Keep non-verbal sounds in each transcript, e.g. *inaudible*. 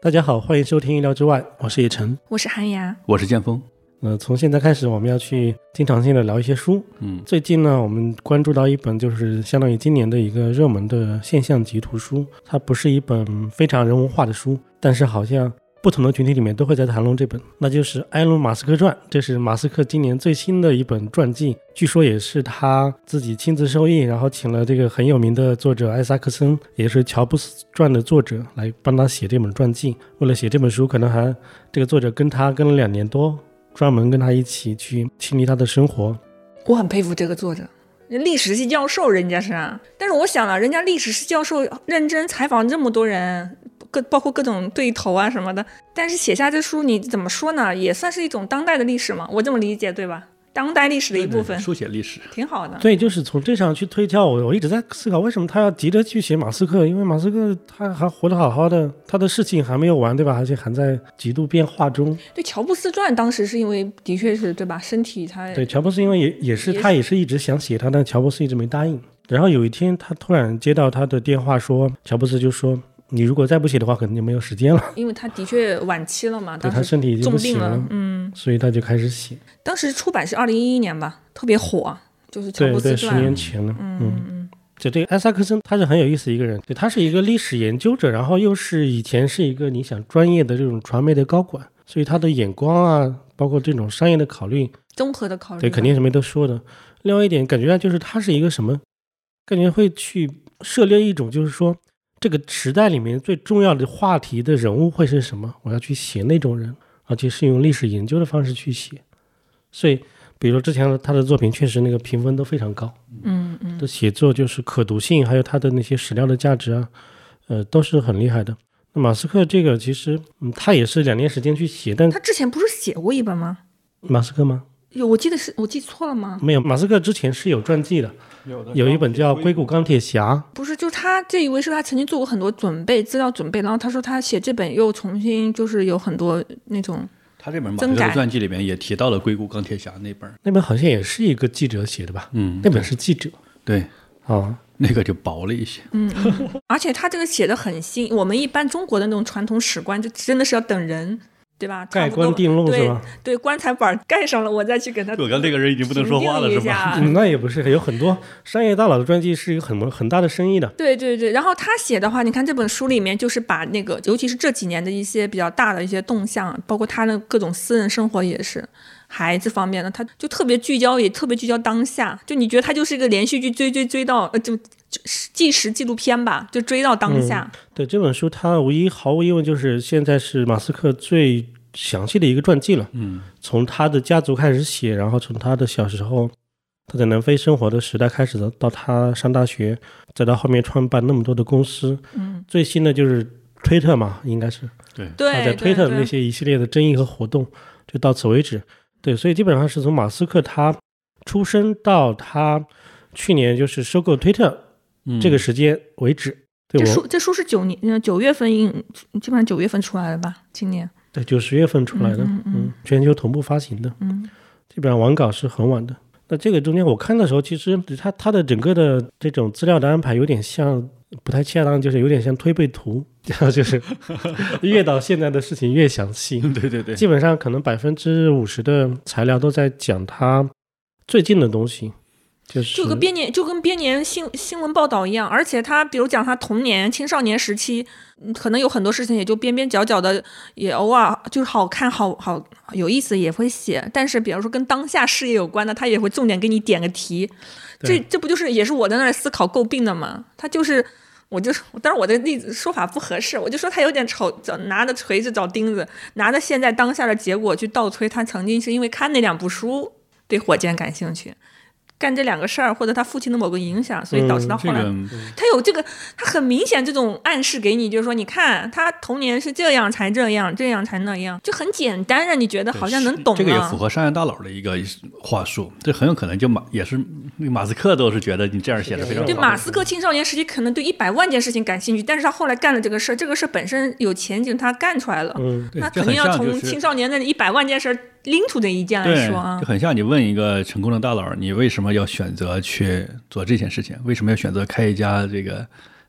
大家好，欢迎收听意料之外，我是叶晨。我是韩牙，我是剑锋。呃，从现在开始，我们要去经常性的聊一些书。嗯，最近呢，我们关注到一本就是相当于今年的一个热门的现象级图书，它不是一本非常人文化的书，但是好像不同的群体里面都会在谈论这本，那就是《埃隆·马斯克传》。这是马斯克今年最新的一本传记，据说也是他自己亲自受益，然后请了这个很有名的作者艾萨克森，也是《乔布斯传》的作者来帮他写这本传记。为了写这本书，可能还这个作者跟他跟了两年多。专门跟他一起去亲历他的生活，我很佩服这个作者，历史系教授人家是啊。但是我想了，人家历史系教授认真采访这么多人，各包括各种对头啊什么的，但是写下这书，你怎么说呢？也算是一种当代的历史嘛，我这么理解对吧？当代历史的一部分，书写历史挺好的。对，就是从这上去推敲，我我一直在思考，为什么他要急着去写马斯克？因为马斯克他还活得好好的，他的事情还没有完，对吧？而且还在极度变化中。对，乔布斯传当时是因为的确是对吧？身体他对乔布斯，因为也也是他也是一直想写他，但乔布斯一直没答应。然后有一天，他突然接到他的电话，说乔布斯就说。你如果再不写的话，可能就没有时间了。*laughs* 因为他的确晚期了嘛，对他身体已经不行了，嗯，所以他就开始写。当时出版是二零一一年吧，特别火，就是乔布斯对对，十年前了，嗯嗯。就这个艾萨克森，他是很有意思一个人，对，他是一个历史研究者，然后又是以前是一个你想专业的这种传媒的高管，所以他的眼光啊，包括这种商业的考虑，综合的考虑，对，肯定是没得说的。另外一点，感觉就是他是一个什么，感觉会去涉猎一种，就是说。这个时代里面最重要的话题的人物会是什么？我要去写那种人，而且是用历史研究的方式去写。所以，比如说之前他的作品，确实那个评分都非常高。嗯嗯。的写作就是可读性，还有他的那些史料的价值啊，呃，都是很厉害的。那马斯克这个其实，嗯，他也是两年时间去写，但他之前不是写过一本吗？马斯克吗？有，我记得是我记错了吗？没有，马斯克之前是有传记的，有的，有一本叫《硅谷钢铁侠》。不是，就他这一位是他曾经做过很多准备资料准备，然后他说他写这本又重新就是有很多那种。他这本马斯克传记里面也提到了《硅谷钢铁侠》那本，那本好像也是一个记者写的吧？嗯，那本是记者。对，哦，那个就薄了一些。嗯，而且他这个写的很新，我们一般中国的那种传统史观就真的是要等人。对吧？盖棺定论是吧？对，棺材板盖上了，我再去给他。我刚那个人已经不能说话了，是吧？*laughs* 那也不是，有很多商业大佬的传记是一个很很大的生意的。对对对，然后他写的话，你看这本书里面就是把那个，尤其是这几年的一些比较大的一些动向，包括他的各种私人生活也是，孩子方面的，他就特别聚焦，也特别聚焦当下。就你觉得他就是一个连续剧，追追追到呃，就纪实纪录片吧，就追到当下。对这本书，它唯一毫无疑问就是现在是马斯克最。详细的一个传记了，嗯，从他的家族开始写，然后从他的小时候，他在南非生活的时代开始的，到他上大学，再到后面创办那么多的公司，嗯，最新的就是推特嘛，应该是，对，他在推特的那些一系列的争议和活动，就到此为止，对，所以基本上是从马斯克他出生到他去年就是收购推特这个时间为止，这书这书是九年九月份印，基本上九月份出来的吧，今年。对，九十月份出来的，嗯，全球同步发行的，嗯，基本上完稿是很晚的。那这个中间我看的时候，其实它它的整个的这种资料的安排有点像不太恰当，就是有点像推背图，然 *laughs* 后就是 *laughs* 越到现在的事情越详细。对对对，基本上可能百分之五十的材料都在讲它最近的东西。就跟编年就跟编年新新闻报道一样，而且他比如讲他童年、青少年时期，可能有很多事情也就边边角角的，也偶尔就是好看、好好有意思也会写。但是比如说跟当下事业有关的，他也会重点给你点个题。这这不就是也是我在那儿思考诟病的吗？他就是，我就是当然我的例子说法不合适，我就说他有点丑找拿着锤子找钉子，拿着现在当下的结果去倒推他曾经是因为看那两部书对火箭感兴趣。干这两个事儿，或者他父亲的某个影响，所以导致到后来，他有这个，他很明显这种暗示给你，就是说，你看他童年是这样才这样，这样才那样，就很简单，让你觉得好像能懂。这个也符合商业大佬的一个话术，这很有可能就马也是马斯克都是觉得你这样写的非常好。对，马斯克青少年时期可能对一百万件事情感兴趣，但是他后来干了这个事儿，这个事儿本身有前景，他干出来了，那肯定要从青少年的一百万件事拎出这一件来说啊，就很像你问一个成功的大佬，你为什么要选择去做这件事情？为什么要选择开一家这个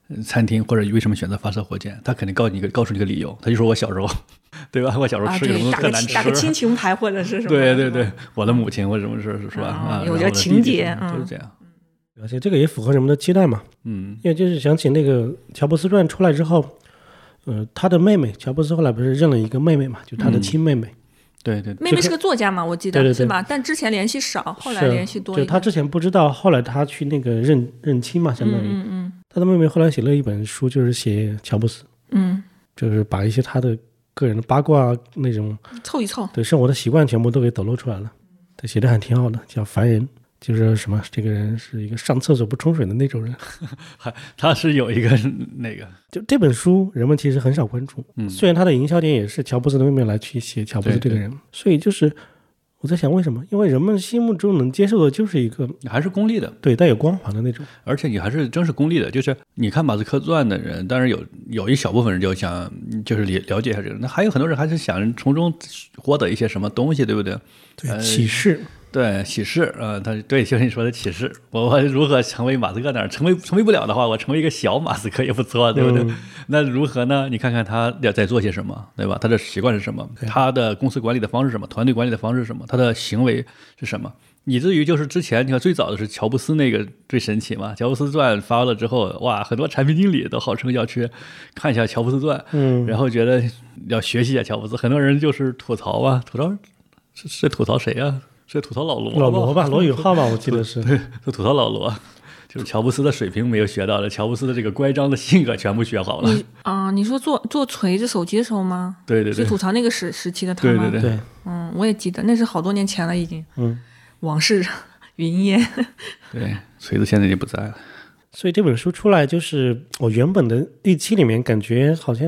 呃餐厅或者为什么选择发射火箭，他肯定告诉你一个告诉你一个理由，他就说我小时候，*laughs* 对吧？我小时候啊，吃个什么，打个特难吃，打个亲情牌或者是什么？*laughs* 对对对，我的母亲或者什么事是吧？啊，啊有的情节嗯就是这样。而且这个也符合人们的期待嘛。嗯因为就是想起那个乔布斯传出来之后，呃，他的妹妹乔布斯后来不是认了一个妹妹嘛，就他的嗯亲妹妹。对对对，妹妹是个作家嘛，我记得对对对是吧？但之前联系少，后来联系多。就他之前不知道，后来他去那个认认亲嘛，相当于、嗯嗯他的妹妹后来写了一本书，就是写乔布斯，嗯就是把一些他的个人的八卦那种嗯，凑一凑。对生活的习惯全部都给抖露出来了。他写的还挺好的，叫凡人。就是什么，这个人是一个上厕所不冲水的那种人。*laughs* 他是有一个那个，就这本书，人们其实很少关注。嗯虽然他的营销点也是乔布斯的妹妹来去写乔布斯这个人，所以就是我在想为什么？因为人们心目中能接受的就是一个还是功利的，对带有光环的那种。而且你还是真是功利的，就是你看马斯克传的人，当然有有一小部分人就想就是了了解一下这个，那还有很多人还是想从中获得一些什么东西，对不对？对，呃启示。对启示啊、呃他对，就是你说的启示。*laughs* 我我如何成为马斯克那样？成为成为不了的话，我成为一个小马斯克也不错，对不对？嗯那如何呢？你看看他要在做些什么，对吧？他的习惯是什么？他的公司管理的方式是什么？团队管理的方式是什么？他的行为是什么？以至于就是之前你看最早的是乔布斯那个最神奇嘛，乔布斯传发了之后，哇，很多产品经理都号称要去看一下乔布斯传，嗯，然后觉得要学习一下乔布斯，很多人就是吐槽啊，吐槽是是吐槽谁啊？是吐槽老罗老罗吧，*laughs* 罗永浩吧，我记得是。是吐槽老罗，*laughs* 就是乔布斯的水平没有学到的，乔布斯的这个乖张的性格全部学好了。你啊，你说做做锤子手机的时候吗？对对对是吐槽那个时时期的他吗？对对对，嗯，我也记得，那是好多年前了，已经嗯，往事云烟。*laughs* 对，锤子现在已经不在了。所以这本书出来，就是我原本的预期里面感觉好像，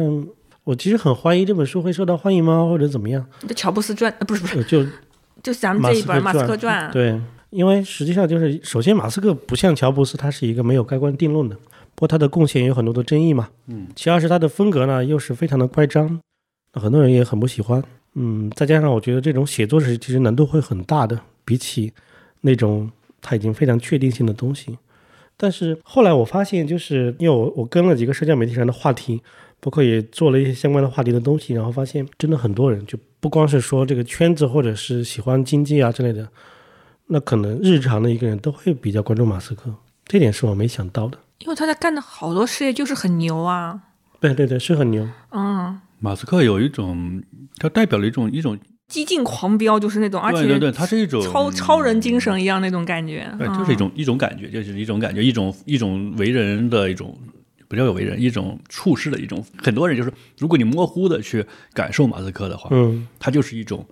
我其实很怀疑这本书会受到欢迎吗，或者怎么样？就乔布斯传，呃不是不是，呃就就咱们这一本《马马斯克斯克传》。对，因为实际上就是，首先马斯克不像乔布斯，他是一个没有盖棺定论的，不过他的贡献也有很多的争议嘛。嗯，其二是他的风格呢，又是非常的乖张，那很多人也很不喜欢。嗯，再加上我觉得这种写作是其实难度会很大的，比起那种他已经非常确定性的东西。但是后来我发现，就是因为我我跟了几个社交媒体上的话题，包括也做了一些相关的话题的东西，然后发现真的很多人就不光是说这个圈子或者是喜欢经济啊之类的，那可能日常的一个人都会比较关注马斯克，这点是我没想到的。因为他在干的好多事业就是很牛啊，对对对，是很牛。嗯，马斯克有一种，他代表了一种一种，激进狂飙就是那种，而且对对对，他是一种超超人精神一样那种感觉，对，嗯就是一种一种感觉，就是一种感觉，一种一种为人的一种，不叫为人，一种处事的一种。很多人就是，如果你模糊的去感受马斯克的话，嗯，他就是一种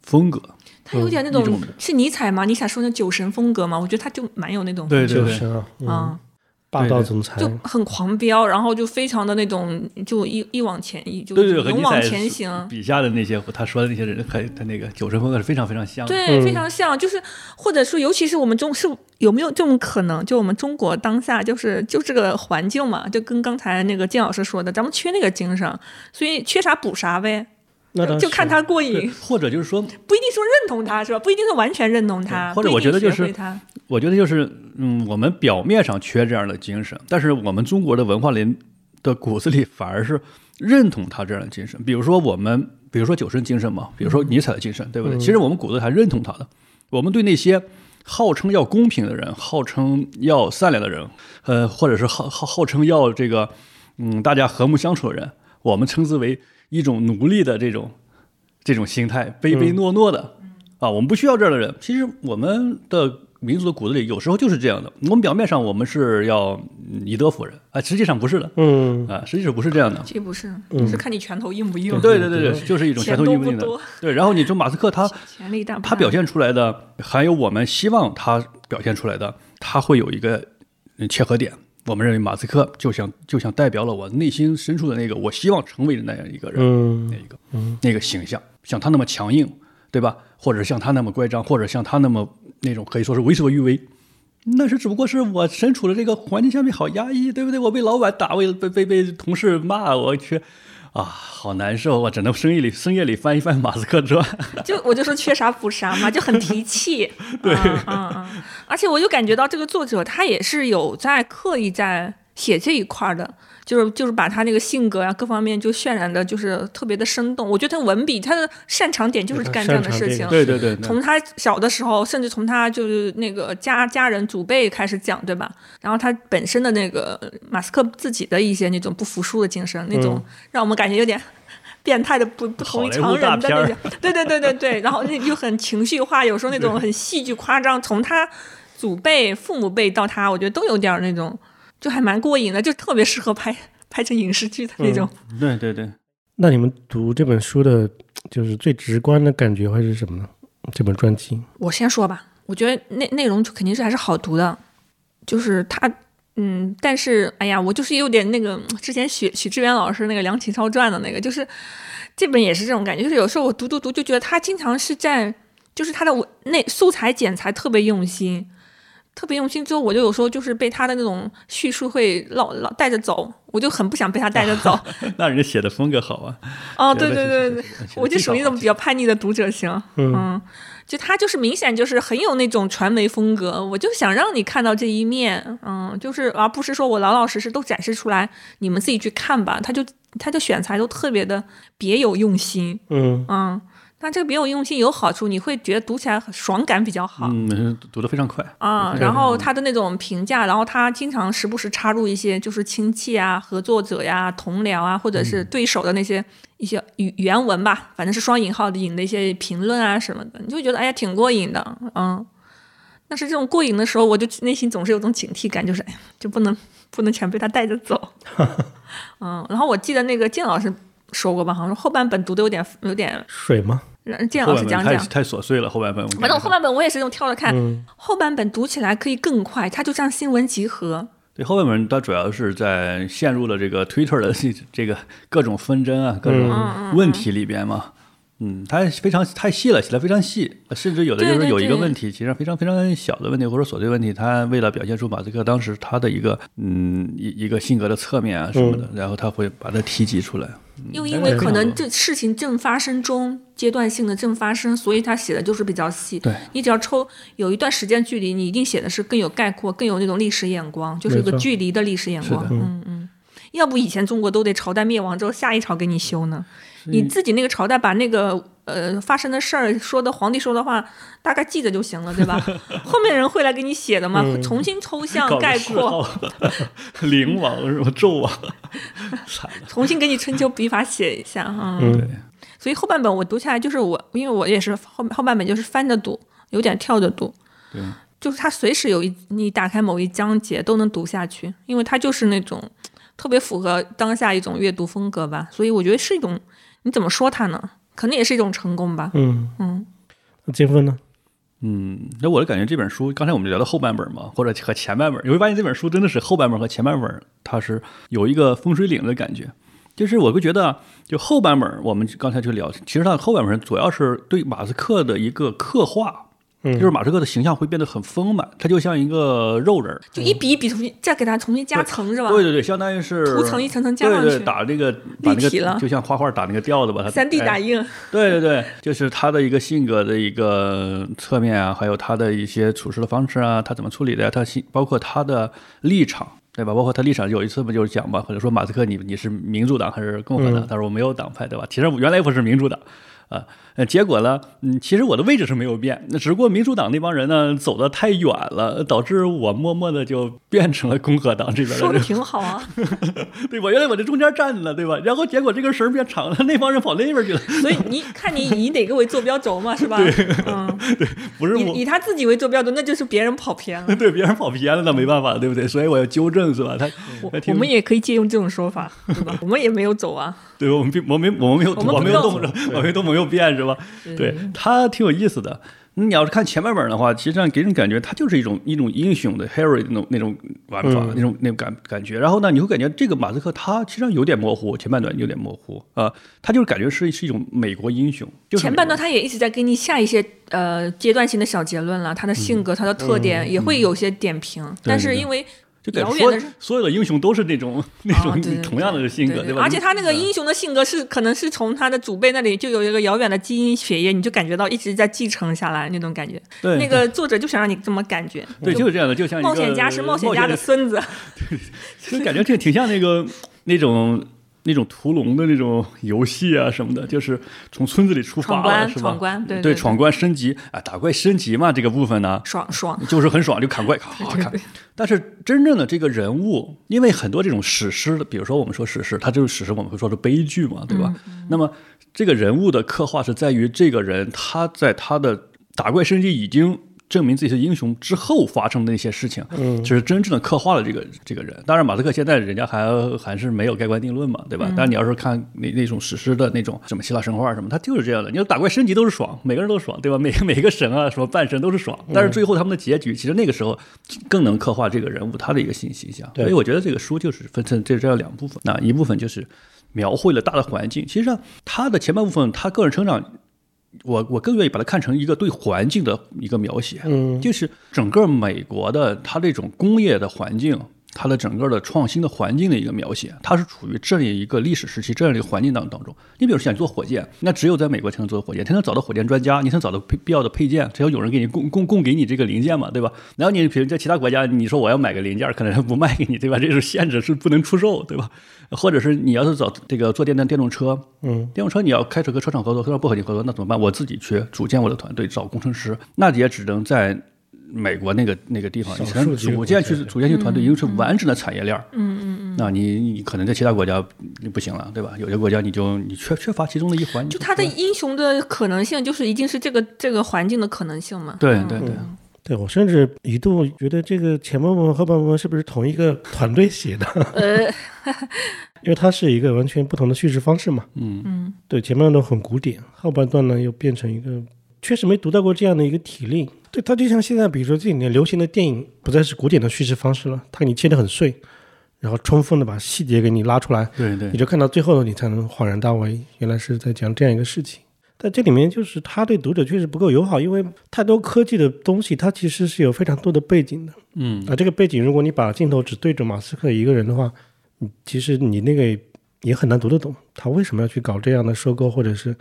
风格。他有点那一种种是尼采吗？尼采说那酒神风格吗，我觉得他就蛮有那种对对对嗯，啊，霸道总裁，就很狂飙，然后就非常的那种，就一一往前一就对对，和勇往前行。笔下的那些他说的那些人，和他那个酒神风格是非常非常像的。对，嗯非常像，就是或者说，尤其是我们中是有没有这种可能？就我们中国当下就是就这个环境嘛，就跟刚才那个金老师说的，咱们缺那个精神，所以缺啥补啥呗，那倒就看他过瘾，或者就是说，不一定说认同他是吧？不一定是完全认同他，或者不一定我觉得就是学会他，我觉得就是，嗯，我们表面上缺这样的精神，但是我们中国的文化里的骨子里反而是认同他这样的精神。比如说我们，比如说酒神精神嘛，比如说尼采的精神，对不对？嗯其实我们骨子里还认同他的。我们对那些号称要公平的人，号称要善良的人，呃，或者是号号号称要这个，嗯，大家和睦相处的人，我们称之为一种奴隶的这种这种心态，卑卑懦懦的。啊，我们不需要这样的人。其实我们的民族的骨子里有时候就是这样的。我们表面上我们是要嗯以德服人啊，实际上不是的嗯，啊，实际上不是这样的。这不是，嗯是看你拳头硬不硬，对对对对，就是一种拳头硬不硬的。对，然后你说马斯克他 *laughs* 权力大，他表现出来的，还有我们希望他表现出来的，他会有一个嗯切合点。我们认为马斯克就像就像代表了我内心深处的那个我希望成为的那样一个人。嗯那一个、那个形象，像他那么强硬，对吧？或者像他那么乖张，或者像他那么那种可以说是为所欲为，那是只不过是我身处的这个环境下面好压抑，对不对？我被老板打，我被被被同事骂，我去啊，好难受！我只能深夜里深夜里翻一翻马斯克传。就我就说缺啥补啥嘛，就很提气。*laughs* 对，嗯。而且我就感觉到这个作者他也是有在刻意在写这一块的，就是就是把他那个性格呀、各方面就渲染的，就是特别的生动。我觉得他文笔，他的擅长点就是干这样的事情。对对对，从他小的时候，甚至从他就是那个家家人祖辈开始讲，对吧？然后他本身的那个马斯克自己的一些那种不服输的精神，那种让我们感觉有点。*laughs* 变态的不不同于常人的那种，对对对对对，然后那又很情绪化，有时候那种很戏剧夸张，从他祖辈、父母辈到他，我觉得都有点那种，就还蛮过瘾的，就特别适合拍拍成影视剧的那种。对对对。那你们读这本书的，就是最直观的感觉会是什么呢？这本传记，我先说吧，我觉得内内容肯定是还是好读的，就是他。嗯，但是哎呀，我就是有点那个之前许许志远老师那个《梁启超传》的那个，就是这本也是这种感觉，就是有时候我读读读就觉得他经常是在，就是他的那素材剪裁特别用心，特别用心之后，我就有时候就是被他的那种叙述会老老带着走，我就很不想被他带着走。*laughs* 那人家写的风格好啊。哦，对对对对，我就属于那种比较叛逆的读者型，嗯。就他就是明显就是很有那种传媒风格，我就想让你看到这一面，嗯，就是而不是说我老老实实都展示出来，你们自己去看吧。他就他就选材都特别的别有用心，嗯嗯。那这个别有用心有好处，你会觉得读起来爽感比较好，嗯，读得非常快啊。然后他的那种评价，然后他经常时不时插入一些就是亲戚啊、合作者呀、同僚啊，或者是对手的那些一些原原文吧，反正是双引号的引的一些评论啊什么的，你就觉得哎呀挺过瘾的，嗯。但是这种过瘾的时候，我就内心总是有种警惕感，就是哎呀，就不能不能全被他带着走，*laughs* 嗯。然后我记得那个建老师。说过吧，好像后半本读的有点有点水吗？让建老师讲讲。太琐碎了，后半本。反正后半本我也是用跳着看，后半本读起来可以更快，它就像新闻集合。对，后半本它主要是在陷入了这个 Twitter 的这个各种纷争啊、各种问题里边嘛。嗯，它非常太细了，写的非常细，甚至有的就是有一个问题，其实非常非常小的问题或者琐碎问题，他为了表现出马斯克当时他的一个嗯一一个性格的侧面啊什么的，然后他会把它提及出来。又因为可能这事情正发生中，阶段性的正发生，所以他写的就是比较细。对你只要抽有一段时间距离，你一定写的是更有概括、更有那种历史眼光，就是一个距离的历史眼光。嗯嗯，要不以前中国都得朝代灭亡之后下一朝给你修呢。你自己那个朝代把那个呃发生的事儿说的皇帝说的话大概记着就行了，对吧？*laughs* 后面人会来给你写的吗？重新抽象概括。*laughs* 灵王是吧？纣王。*laughs* 重新给你春秋笔法写一下哈。对。所以后半本我读下来就是我，因为我也是后后半本就是翻着读，有点跳着读。对。就是它随时有一你打开某一章节都能读下去，因为它就是那种特别符合当下一种阅读风格吧。所以我觉得是一种。你怎么说他呢？可能也是一种成功吧。嗯嗯，那金峰呢？嗯，那我的感觉，这本书刚才我们聊的后半本嘛，或者和前半本，你会发现这本书真的是后半本和前半本，它是有一个风水岭的感觉。就是我会觉得，就后半本，我们刚才就聊，其实它的后半本主要是对马斯克的一个刻画。就是马斯克的形象会变得很丰满，他就像一个肉人，就一笔一笔重新再给他重新加层是吧？对对对，相当于是涂层一层层加上去，打那个立体了，就像画画打那个调子吧，他三 D 打印。对对对，就是他的一个性格的一个侧面啊，还有他的一些处事的方式啊，他怎么处理的，他心包括他的立场，对吧？包括他立场，有一次不就是讲嘛，或者说马斯克你你是民主党还是共和党？他说我没有党派，对吧？其实原来我是民主党。啊，呃，结果呢，嗯，其实我的位置是没有变，那只不过民主党那帮人呢走得太远了，导致我默默的就变成了共和党这边的。说的挺好啊，*laughs* 对吧？原来我在中间站着，对吧？然后结果这根绳变长了，那帮人跑那边去了。所以你看，你以哪个为坐标轴嘛，是吧？*laughs* 对，嗯，对，不是以以他自己为坐标轴，那就是别人跑偏了。*laughs* 对，别人跑偏了，那没办法，对不对？所以我要纠正，是吧？他我我们也可以借用这种说法，对吧？我们也没有走啊。对，我们并我没我们没有我没有动，我没动，没有变，是吧？对他挺有意思的。你要是看前半本的话，其实上给人感觉他就是一种一种英雄的 Harry 那种那种玩法，那种那种感感觉。然后呢，你会感觉这个马斯克他其实上有点模糊，前半段有点模糊啊，他就是感觉是是一种美国英雄。前半段他也一直在给你下一些呃阶段性的小结论了，他的性格、他的特点也会有些点评，但是因为。就感的所有的英雄都是那种那种同样的性格，对吧？而且他那个嗯英雄的性格是可能是从他的祖辈那里就有一个遥远的基因血液，你就感觉到一直在继承下来那种感觉。对那个作者就想让你这么感觉。对，就就是这样的，就像冒险家是冒险家的孙子，*laughs* 就感觉这挺像那个那种那种屠龙的那种游戏啊什么的，就是从村子里出发了，闯关是吧？闯关对对对，对闯关升级啊，打怪升级嘛，这个部分呢，爽爽。*laughs* 就是很爽，就砍怪，好好砍。但是真正的这个人物，因为很多这种史诗的，比如说我们说史诗，它就是史诗，我们会说是悲剧嘛，对吧？那么这个人物的刻画是在于这个人他在他的打怪升级已经。证明自己是英雄之后发生的那些事情，嗯，就是真正的刻画了这个这个人。当然，马斯克现在人家还还是没有盖棺定论嘛，对吧？但你要是看那那种史诗的那种什么希腊神话什么，他就是这样的。你要打怪升级都是爽，每个人都爽，对吧？每个 *laughs* 每个神啊，什么半神都是爽。但是最后他们的结局，其实那个时候更能刻画这个人物他的一个新形象。所以我觉得这个书就是分成这这样两部分，那一部分就是描绘了大的环境，其实上他的前半部分他个人成长。我我更愿意把它看成一个对环境的一个描写，嗯，就是整个美国的它这种工业的环境，它的整个的创新的环境的一个描写，它是处于这样一个历史时期这样一个环境当当中。你比如说想做火箭，那只有在美国才能做火箭，才能找到火箭专家，你才能找到配必要的配件，只要有人给你供供供给你这个零件嘛，对吧？然后你比如在其他国家，你说我要买个零件，可能他不卖给你，对吧？这是限制，是不能出售，对吧？或者是你要是找这个做电动电动车，嗯，电动车你要开始和车厂合作，车厂不和你合作，那怎么办？我自己去组建我的团队，找工程师，那也只能在美国那个那个地方，少你才能组建去组建去团队，因为是完整的产业链。嗯嗯嗯，那你你可能在其他国家你不行了，对吧？有些国家你就你缺缺乏其中的一环，就他的英雄的可能性，就是一定是这个这个环境的可能性嘛。嗯对对对，对我甚至一度觉得这个前半部分、后半部分是不是同一个团队写的？呃 *laughs* *laughs* 因为它是一个完全不同的叙事方式嘛。嗯嗯对，前半段很古典，后半段呢又变成一个，确实没读到过这样的一个体例。对，它就像现在，比如说这几年流行的电影，不再是古典的叙事方式了，它给你切得很碎，然后充分的把细节给你拉出来，对对你就看到最后，你才能恍然大悟，原来是在讲这样一个事情。但这里面就是他对读者确实不够友好，因为太多科技的东西，它其实是有非常多的背景的。嗯啊，这个背景，如果你把镜头只对着马斯克一个人的话，你其实你那个也很难读得懂，他为什么要去搞这样的收购，或者是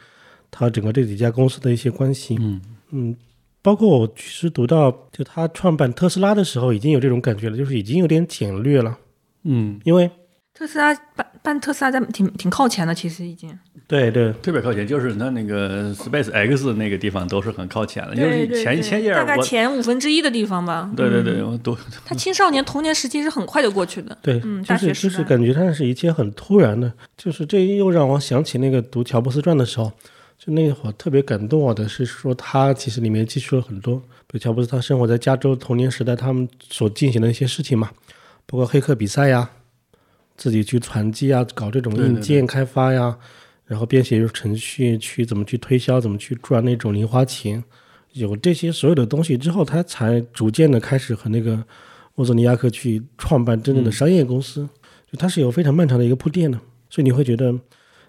他整个这几家公司的一些关系。嗯嗯，包括我其实读到就他创办特斯拉的时候，已经有这种感觉了，就是已经有点简略了，嗯，因为特斯拉办办特斯拉在挺挺靠前的，其实已经。对对特别靠前，就是它那个 Space X 那个地方都是很靠前的，就是前前页大概。前五分之一的地方吧。对对对，我都他青少年童年时期是很快就过去的。对，嗯就是就是感觉他是一切很突然的，就是这又让我想起那个读乔布斯传的时候，就那会儿特别感动我的是说他其实里面记述了很多，比如乔布斯他生活在加州童年时代他们所进行的一些事情嘛，包括黑客比赛呀，自己去传记啊，搞这种硬件开发呀，然后编写一程序去怎么去推销，怎么去赚那种零花钱，有这些所有的东西之后，他才逐渐的开始和那个沃泽尼亚克去创办真正的商业公司，就它是有非常漫长的一个铺垫的，所以你会觉得，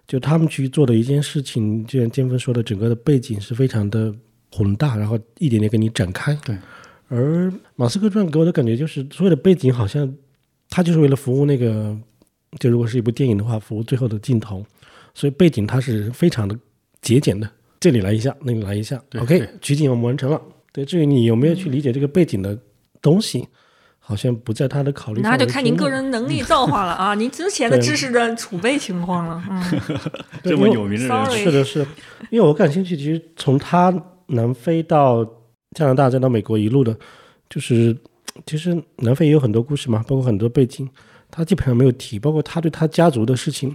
就他们去做的一件事情，就像坚峰说的，整个的背景是非常的宏大，然后一点点给你展开。对，而马斯克传给我的感觉就是，所有的背景好像他就是为了服务那个，就如果是一部电影的话，服务最后的镜头，所以背景它是非常的节俭的，这里来一下，那里来一下对，OK，取景我们完成了。对，至于你有没有去理解这个背景的东西，好像不在他的考虑。那就看您个人能力造化了啊！*laughs* 您之前的知识的储备情况了。嗯，这么有名的人，是的，是的，因为我感兴趣，其实从他南非到加拿大再到美国一路的，就是其实南非也有很多故事嘛，包括很多背景，他基本上没有提，包括他对他家族的事情，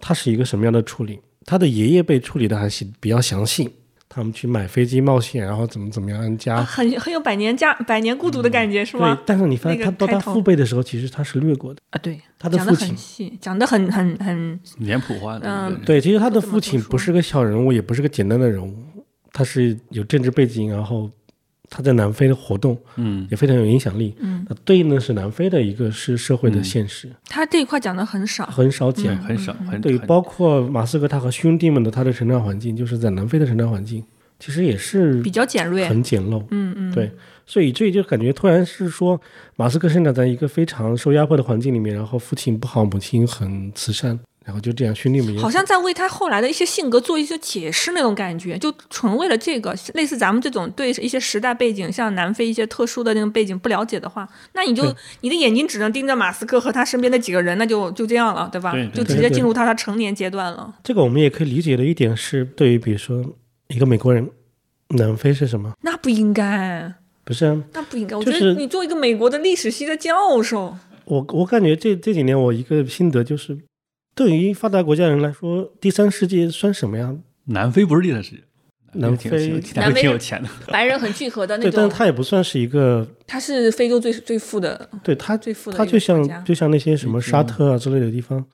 他是一个什么样的处理，他的爷爷被处理的还是比较详细，他们去买飞机冒险，然后怎么怎么样安家。啊很很有百年家百年孤独的感觉是对？，但是你发现那他到他父辈的时候，其实他是略过的。啊，对，他的讲的父亲很细，讲的很很很脸谱化的，嗯对，其实他的父亲不是个小人物，也不是个简单的人物，他是有政治背景，然后他在南非的活动嗯也非常有影响力。嗯，那对应的是南非的一个是社会的现实，他这一块讲的很少。很少讲。很少，很对，包括马斯克他和兄弟们的他的成长环境，就是在南非的成长环境，其实也是比较简略。很简陋。嗯嗯，对，所以以至于就感觉突然是说，马斯克生长在一个非常受压迫的环境里面，然后父亲不好，母亲很慈善，然后就这样兄弟们也好像在为他后来的一些性格做一些解释那种感觉，就纯为了这个，类似咱们这种对一些时代背景，像南非一些特殊的那种背景不了解的话，那你就你的眼睛只能盯着马斯克和他身边的几个人，那就就这样了，对吧？对对就直接进入他的成年阶段了。这个我们也可以理解的一点是，对于比如说一个美国人，南非是什么？那不应该，不是啊，那不应该。我就是觉得你做一个美国的历史系的教授，我我感觉这这几年我一个心得就是，对于发达国家人来说，第三世界算什么呀？南非不是第三世界，南非挺南非挺有钱的。白人很聚合的那对，但是种，它也不算是一个，他是非洲最最富的对它最富的它就像就像那些什么沙特啊之类的地方，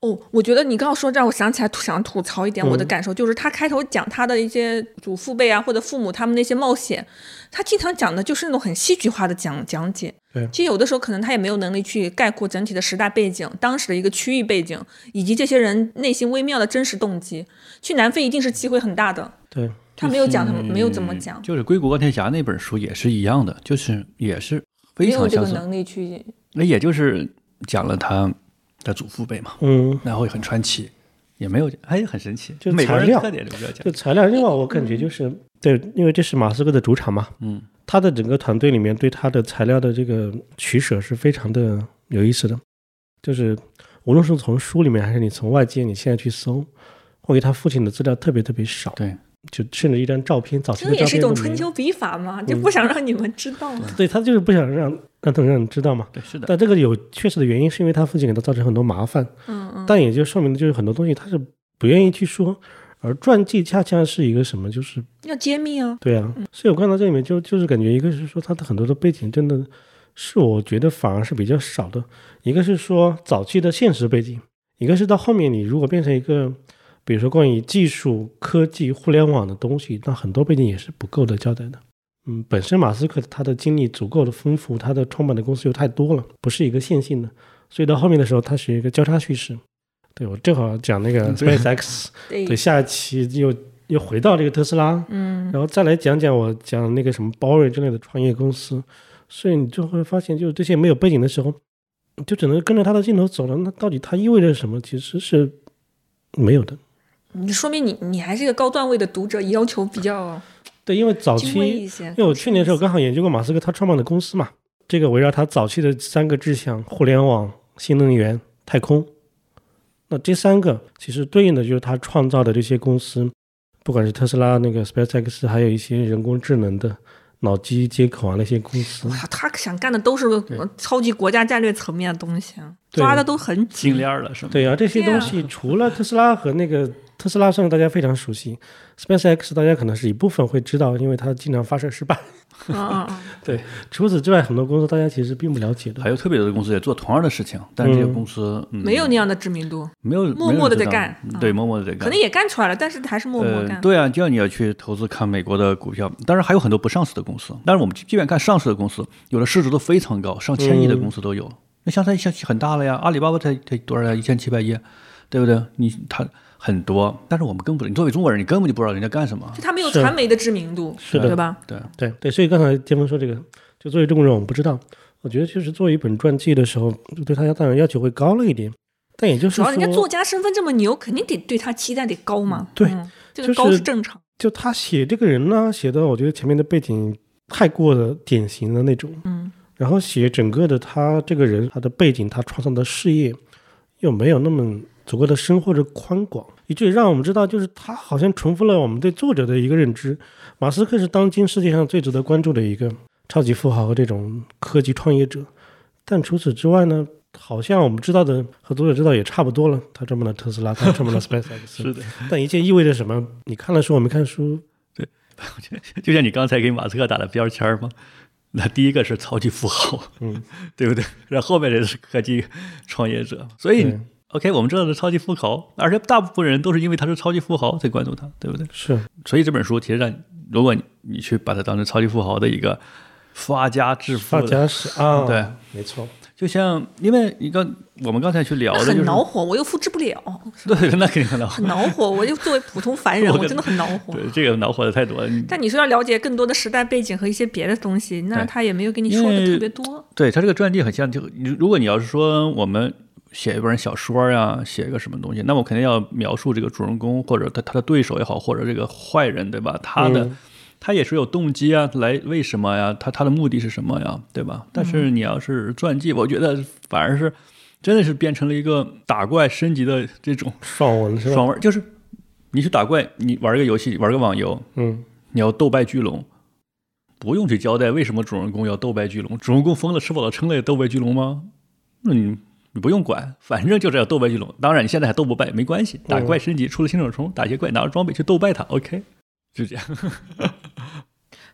哦，我觉得你刚刚说这，让我想起来想吐槽一点，嗯我的感受就是他开头讲他的一些祖父辈啊或者父母他们那些冒险，他经常讲的就是那种很戏剧化的讲讲解。对其实有的时候可能他也没有能力去概括整体的时代背景、当时的一个区域背景，以及这些人内心微妙的真实动机。去南非一定是机会很大的，对，他没有讲，他嗯没有怎么讲，就是《硅谷钢铁侠》那本书也是一样的，就是也是非没有常相似。这个能力去。那也就是讲了他的祖父辈嘛，嗯，然后也很传奇，也没有，哎，很神奇。就美国材料人特点就不要讲就，材料。另外，我感觉就是对，因为这是马斯克的主场嘛，嗯，他的整个团队里面对他的材料的这个取舍是非常的有意思的，就是无论是从书里面还是你从外界，你现在去搜，关于他父亲的资料特别特别少，对，就甚至一张照片，早期照也是一种春。秋笔法嗯嘛，就不想让你们知道。对他就是不想让让他让你知道嘛。对，是的，但这个有确实的原因，是因为他父亲给他造成很多麻烦，嗯嗯，但也就说明的就是很多东西他是不愿意去说，而传记恰恰是一个什么，就是要揭秘啊。对啊，所以我看到这里面就就是感觉，一个是说他的很多的背景真的是我觉得反而是比较少的，一个是说早期的现实背景，一个是到后面你如果变成一个，比如说关于技术、科技、互联网的东西，那很多背景也是不够的交代的。嗯，本身马斯克他的经历足够的丰富，他的创办的公司又太多了，不是一个线性的，所以到后面的时候，它是一个交叉叙事。对我正好讲那个 SpaceX，*laughs* 对对，下一期又又回到这个特斯拉，嗯，然后再来讲讲我讲那个什么包瑞之类的创业公司，所以你就会发现，就是这些没有背景的时候，你就只能跟着他的镜头走了。那到底它意味着什么？其实是没有的。你说明你你还是一个高段位的读者，要求比较 *laughs* 对，因为早期，因为我去年的时候刚好研究过马斯克他创办的公司嘛，这个围绕他早期的三个志向：互联网、新能源、太空。那第三个其实对应的就是他创造的这些公司，不管是特斯拉、那个 SpaceX，还有一些人工智能的脑机接口啊那些公司。哇，他想干的都是呃超级国家战略层面的东西啊，抓的都很紧。链了是吗？对啊，这些东西除了特斯拉和那个特斯拉算是大家非常熟悉，SpaceX 大家可能是一部分会知道，因为它经常发射失败。嗯嗯嗯，除此之外，很多公司大家其实并不了解的。还有特别多的公司也做同样的事情，但是这个嗯公司、嗯、没有那样的知名度，没有默默的在干对，默默的在干，可能也干出来了，但是还是默默干。呃。对啊，就像你要去投资看美国的股票，当然还有很多不上市的公司。但是我们即便看上市的公司，有的市值都非常高，上千亿的公司都有。那像它像很大了呀，阿里巴巴才才多少呀？一千七百亿，对不对？你它很多，但是我们更不，你作为中国人，你根本就不知道人家干什么。就他没有传媒的知名度，是的对吧？对，对对，所以刚才杰峰说这个，就作为中国人，我们不知道。我觉得就是做一本传记的时候，就对他当然要求会高了一点，但也就是主说，要人家作家身份这么牛，肯定得对他期待得高嘛。对嗯这个高是正常。就他写这个人呢，写的我觉得前面的背景太过的典型的那种，嗯，然后写整个的他这个人他的背景，他创造的事业又没有那么足够的深或者宽广，以至于让我们知道，就是他好像重复了我们对作者的一个认知。马斯克是当今世界上最值得关注的一个超级富豪和这种科技创业者，但除此之外呢？好像我们知道的和读者知道也差不多了。他创办了特斯拉，他创办了 SpaceX，*laughs* 是的，但一切意味着什么？你看了书，我没看书，对 *laughs* 就像你刚才给马斯克打的标签儿嘛，那第一个是超级富豪，嗯，对不对？然后后面的是科技创业者，所以对 OK，我们知道是超级富豪，而且大部分人都是因为他是超级富豪才关注他，对不对？是所以这本书其实让如果你你去把它当成超级富豪的一个发家致富发的，家史啊，*laughs* 对，没错，就像因为你刚我们刚才去聊的就是很恼火，我又复制不了，*laughs* 对，那肯定很恼火很。恼火。我就作为普通凡人，*laughs* 我我真的很恼火。对，这个恼火的太多了。你但你说要了解更多的时代背景和一些别的东西，那他也没有跟你说的特别多。对他这个传记很像，就如如果你要是说我们写一本小说呀，写一个什么东西，那我肯定要描述这个主人公或者他他的对手也好，或者这个坏人对吧？他的、嗯他也是有动机啊，来为什么呀？他他的目的是什么呀？对吧？但是你要是传记，我觉得反而是真的是变成了一个打怪升级的这种爽文是吧？爽文，就是你去打怪，你玩个游戏，玩个网游，嗯，你要斗败巨龙，不用去交代为什么主人公要斗败巨龙，主人公疯了吃饱了撑了也斗败巨龙吗？那你你不用管，反正就是要斗败巨龙。当然你现在还斗不败没关系，打怪升级出了新手冲，打些怪拿着装备去斗败它，OK，就这样。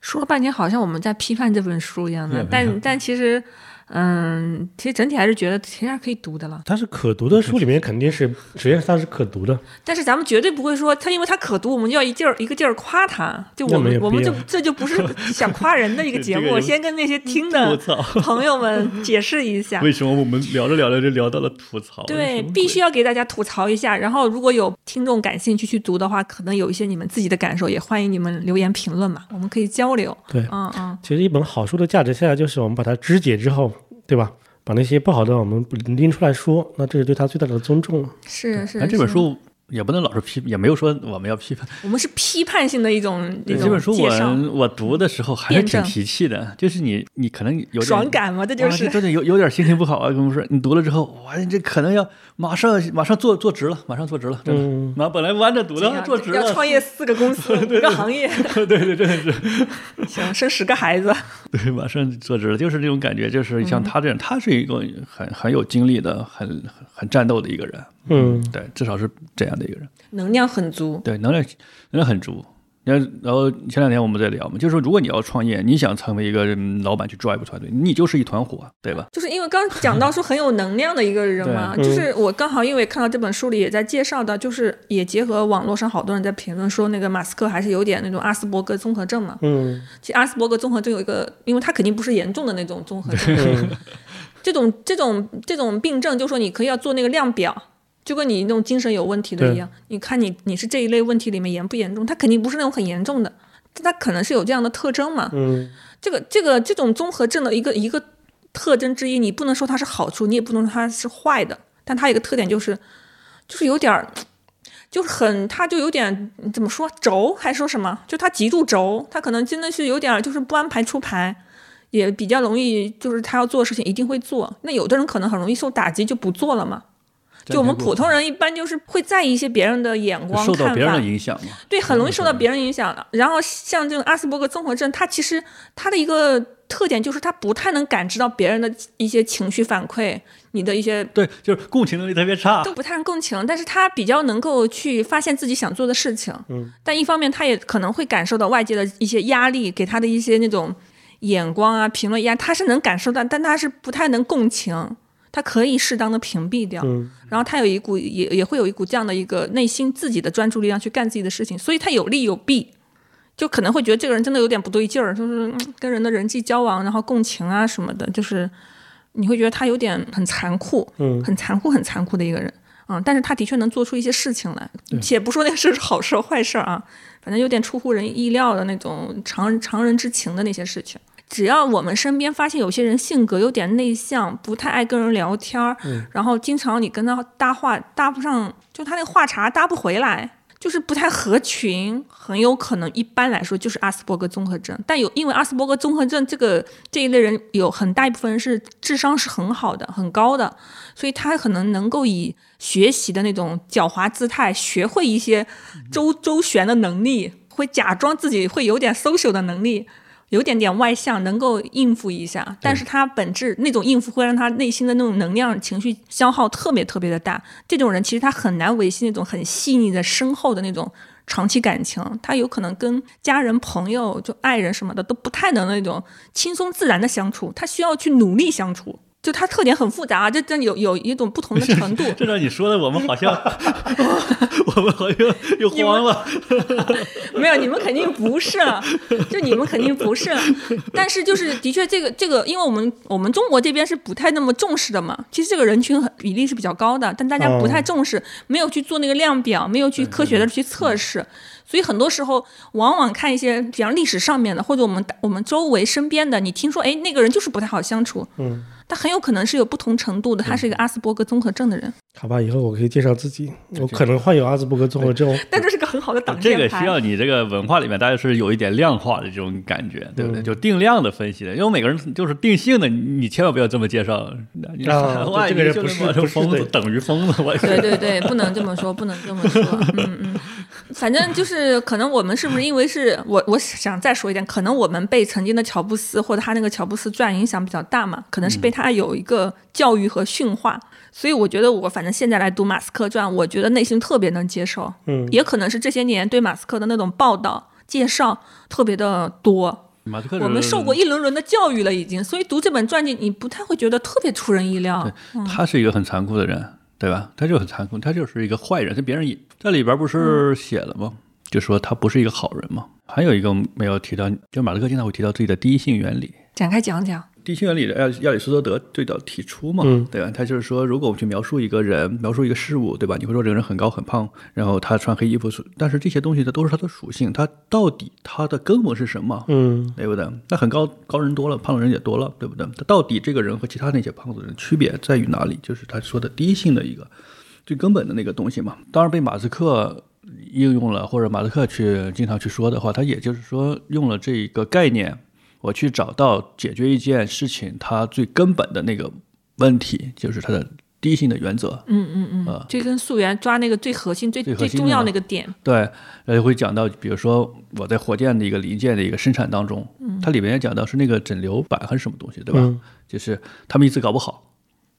说了半天，好像我们在批判这本书一样的，但但其实，嗯，其实整体还是觉得其实还是可以读的了。它是可读的书里面肯定是，实际上它是可读的。但是咱们绝对不会说它，因为它可读，我们就要一劲儿一个劲儿夸它。就我们我们就这就不是 *laughs* 想夸人的一个节目。我先跟那些听的，*laughs* 朋友们解释一下。*laughs* 为什么我们聊着聊着就聊到了吐槽？对必须要给大家吐槽一下。然后，如果有听众感兴趣去读的话，可能有一些你们自己的感受，也欢迎你们留言评论嘛，我们可以交流。对，嗯嗯，其实一本好书的价值，现在就是我们把它肢解之后，对吧？把那些不好的我们拎出来说，那这是对他最大的尊重了。是是。但这本是，书也不能老是批，也没有说我们要批判。我们是批判性的一种一种这本书，我我读的时候还是挺提气的，就是你你可能有点爽感嘛，这就是这。真的有有点心情不好啊！跟我说，你读了之后，哇，你这可能要马上马上坐坐直了，马上坐直了，真的。嗯妈、本来弯着读的，坐直了。要创业四个公司，*laughs* 五个行业，*laughs* 对对，真的是，行，生十个孩子，对，马上坐直了，就是这种感觉，就是嗯像他这样，他是一个很很有精力的、很很很战斗的一个人，嗯，对，至少是这样的一个人，能量很足。对，能量能量很足。然后，然后前两天我们在聊嘛，就是说，如果你要创业，你想成为一个嗯老板去 drive 团队，你就是一团火，对吧？就是因为刚讲到说很有能量的一个人嘛，就是我刚好因为看到这本书里也在介绍的，就是也结合网络上好多人在评论说那个马斯克还是有点那种阿斯伯格综合症嘛。嗯其实阿斯伯格综合症有一个，因为他肯定不是严重的那种综合症，嗯 *laughs* 这种这种这种病症，就说你可以要做那个量表，就跟你那种精神有问题的一样，你看你你是这一类问题里面严不严重？他肯定不是那种很严重的，但他可能是有这样的特征嘛。嗯这个这个这种综合症的一个一个特征之一，你不能说它是好处，你也不能说它是坏的，但它有一个特点就是，就是有点儿，就是很，他就有点怎么说轴，还说什么？就他极度轴，他可能真的是有点儿就是不安排出牌，也比较容易，就是他要做的事情一定会做。那有的人可能很容易受打击就不做了嘛。就我们普通人一般就是会在意一些别人的眼光、受到别人看法的影响嘛。对，很容易受到别人影响的。然后像这种阿斯伯格综合症，它其实它的一个特点就是它不太能感知到别人的一些情绪反馈，你的一些对，就是共情能力特别差都。不太能共情，但是他比较能够去发现自己想做的事情。嗯，但一方面他也可能会感受到外界的一些压力，给他的一些那种眼光啊、评论压，他是能感受到，但他是不太能共情。他可以适当的屏蔽掉，嗯然后他有一股也也会有一股这样的一个内心自己的专注力量去干自己的事情，所以他有利有弊，就可能会觉得这个人真的有点不对劲儿，就是、嗯跟人的人际交往，然后共情啊什么的，就是你会觉得他有点很残酷，嗯很残酷、很残酷的一个人。嗯，但是他的确能做出一些事情来，且不说那个事是好事坏事儿啊，反正有点出乎人意料的那种常常人之情的那些事情。只要我们身边发现有些人性格有点内向，不太爱跟人聊天儿，然后经常你跟他搭话搭不上，就他那个话茬搭不回来，就是不太合群，很有可能一般来说就是阿斯伯格综合症。但有因为阿斯伯格综合症这个这一类人有很大一部分人是智商是很好的、很高的，所以他可能能够以学习的那种狡猾姿态，学会一些周周旋的能力，会假装自己会有点 social 的能力。有点点外向，能够应付一下，但是他本质那种应付会让他内心的那种能量、情绪消耗特别特别的大。这种人其实他很难维系那种很细腻的、深厚的那种长期感情，他有可能跟家人、朋友、就爱人什么的都不太能那种轻松自然的相处，他需要去努力相处。就它特点很复杂，这这有有一种不同的程度。*laughs* 这让你说的，我们好像，*laughs* 我们好像又慌了。*laughs* 没有，你们肯定不是，就你们肯定不是。但是就是的确，这个这个，因为我们我们中国这边是不太那么重视的嘛。其实这个人群比例是比较高的，但大家不太重视，没有去做那个量表，没有去科学的去测试。所以很多时候，往往看一些，比方历史上面的，或者我们我们周围身边的，你听说，哎，那个人就是不太好相处。嗯。他很有可能是有不同程度的，他是一个阿斯伯格综合症的人。好吧，以后我可以介绍自己，我可能患有阿兹伯格综合症。但这是个很好的挡箭牌。这个需要你这个文化里面，大家是有一点量化的这种感觉，对不对？就定量的分析的，因为每个人就是定性的，你千万不要这么介绍。你啊，*laughs* 这个人不是疯子，等于疯子。我对对对，不能这么说，不能这么说。嗯嗯，反正就是可能我们是不是因为是我我想再说一点，可能我们被曾经的乔布斯或者他那个乔布斯传影响比较大嘛，可能是被他有一个。教育和驯化，所以我觉得我反正现在来读马斯克传，我觉得内心特别能接受。嗯，也可能是这些年对马斯克的那种报道介绍特别的多。马斯克，我们受过一轮轮的教育了，已经，所以读这本传记，你不太会觉得特别出人意料。他是一个很残酷的人，对吧？他就很残酷，他就是一个坏人。跟别人也在里边不是写了吗？就说他不是一个好人嘛。还有一个没有提到，就马斯克经常会提到自己的第一性原理，展开讲讲。第一性原理的亚亚里士多德最早提出嘛，对吧？他就是说，如果我们去描述一个人，描述一个事物，对吧？你会说这个人很高很胖，然后他穿黑衣服，但是这些东西它都是它的属性，它到底它的根本是什么？嗯，对不对？那很高高人多了，胖的人也多了，对不对？他到底这个人和其他那些胖子人区别在于哪里？就是他说的第一性的一个最根本的那个东西嘛。当然被马斯克应用了，或者马斯克去经常去说的话，他也就是说用了这一个概念。我去找到解决一件事情，它最根本的那个问题，就是它的第一性的原则。嗯嗯嗯，呃，追根溯源，抓那个最核心、最最重要那个点。对，呃，会讲到，比如说我在火箭的一个零件的一个生产当中，它里面也讲到是那个整流板还是什么东西，对吧？就是他们一直搞不好。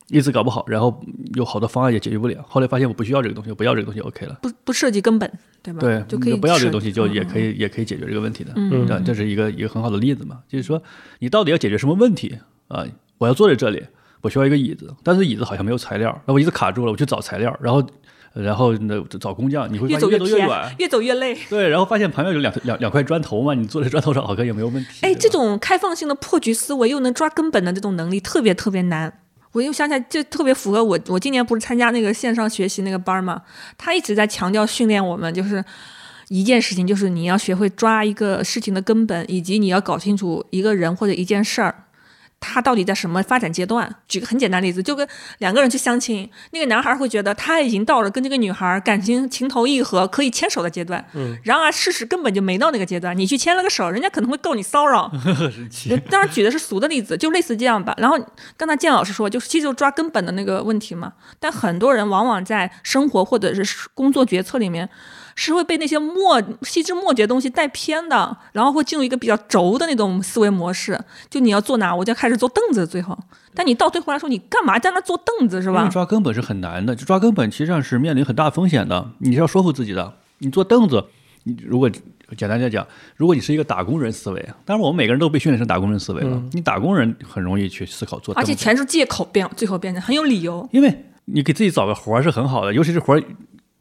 一直搞不好，然后有好多方案也解决不了。后来发现我不需要这个东西，我不要这个东西，OK 了。不不涉及根本，对吧？对，就可以不要这个东西，就也可以也可以解决这个问题的。嗯，这是一个一个很好的例子嘛。就是说，你到底要解决什么问题啊？我要坐在这里，我需要一个椅子，但是椅子好像没有材料，那我椅子卡住了，我去找材料，然后然后那找工匠，你会越走越远，越走越累。对，然后发现旁边有两两两块砖头嘛，你坐在砖头上好像也没有问题。哎，这种开放性的破局思维又能抓根本的这种能力，特别特别难。我又想起来，就特别符合我。我今年不是参加那个线上学习那个班嘛？他一直在强调训练我们，就是一件事情，就是你要学会抓一个事情的根本，以及你要搞清楚一个人或者一件事儿。他到底在什么发展阶段？举个很简单例子，就跟两个人去相亲，那个男孩会觉得他已经到了跟这个女孩感情情投意合可以牵手的阶段，嗯，然而事实根本就没到那个阶段。你去牵了个手，人家可能会告你骚扰。*laughs* 当然举的是俗的例子，就类似这样吧。然后刚才建老师说，就是其实就抓根本的那个问题嘛。但很多人往往在生活或者是工作决策里面。是会被那些末细枝末节的东西带偏的，然后会进入一个比较轴的那种思维模式。就你要坐哪，我就开始坐凳子。最后，但你到最后来说，你干嘛在那坐凳子是吧？抓根本是很难的，就抓根本其，实际上是面临很大风险的。你是要说服自己的。你坐凳子，你如果简单来讲，如果你是一个打工人思维，当然我们每个人都被训练成打工人思维了。你打工人很容易去思考做，而且全是借口变，最后变成很有理由。因为你给自己找个活儿是很好的，尤其是活儿，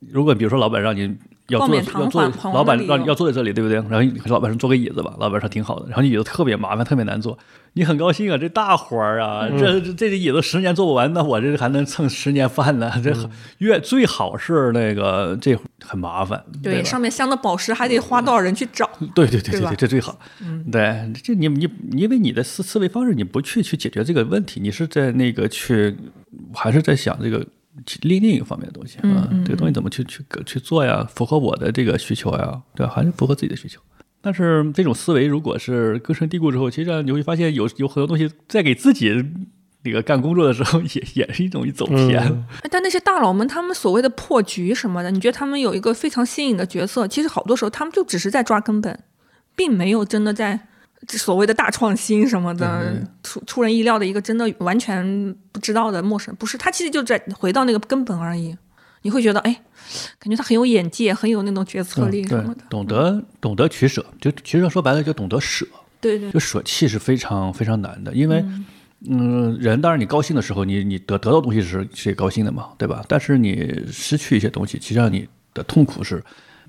如果比如说老板让你。要坐要坐，老板让要坐在这里，对不对？然后老板说坐个椅子吧，老板说挺好的。然后你椅子特别麻烦，特别难坐，你很高兴啊，这大活儿啊，这这椅子十年做不完，那我这还能蹭十年饭呢。这越最好是那个这很麻烦，对，上面镶的宝石还得花多少人去找？对对对对对，这最好。对，这你你因为你的思思维方式，你不去去解决这个问题，你是在那个去，还是在想这个。另另一个方面的东西啊，这个东西怎么去去去做呀？符合我的这个需求呀，对吧？还是符合自己的需求。但是这种思维如果是根深蒂固之后，其实你会发现有有很多东西在给自己那个干工作的时候，*laughs* 也也是一种一走偏。但那些大佬们，他们所谓的破局什么的，你觉得他们有一个非常新颖的角色？其实好多时候他们就只是在抓根本，并没有真的在。所谓的大创新什么的，出出人意料的一个真的完全不知道的陌生，不是他其实就在回到那个根本而已。你会觉得，哎，感觉他很有眼界，很有那种决策力什么的，懂得懂得取舍，就其实说白了就懂得舍。对对，就舍弃是非常非常难的，因为嗯，人当然你高兴的时候，你你得得到东西是是高兴的嘛，对吧？但是你失去一些东西，其实让你的痛苦是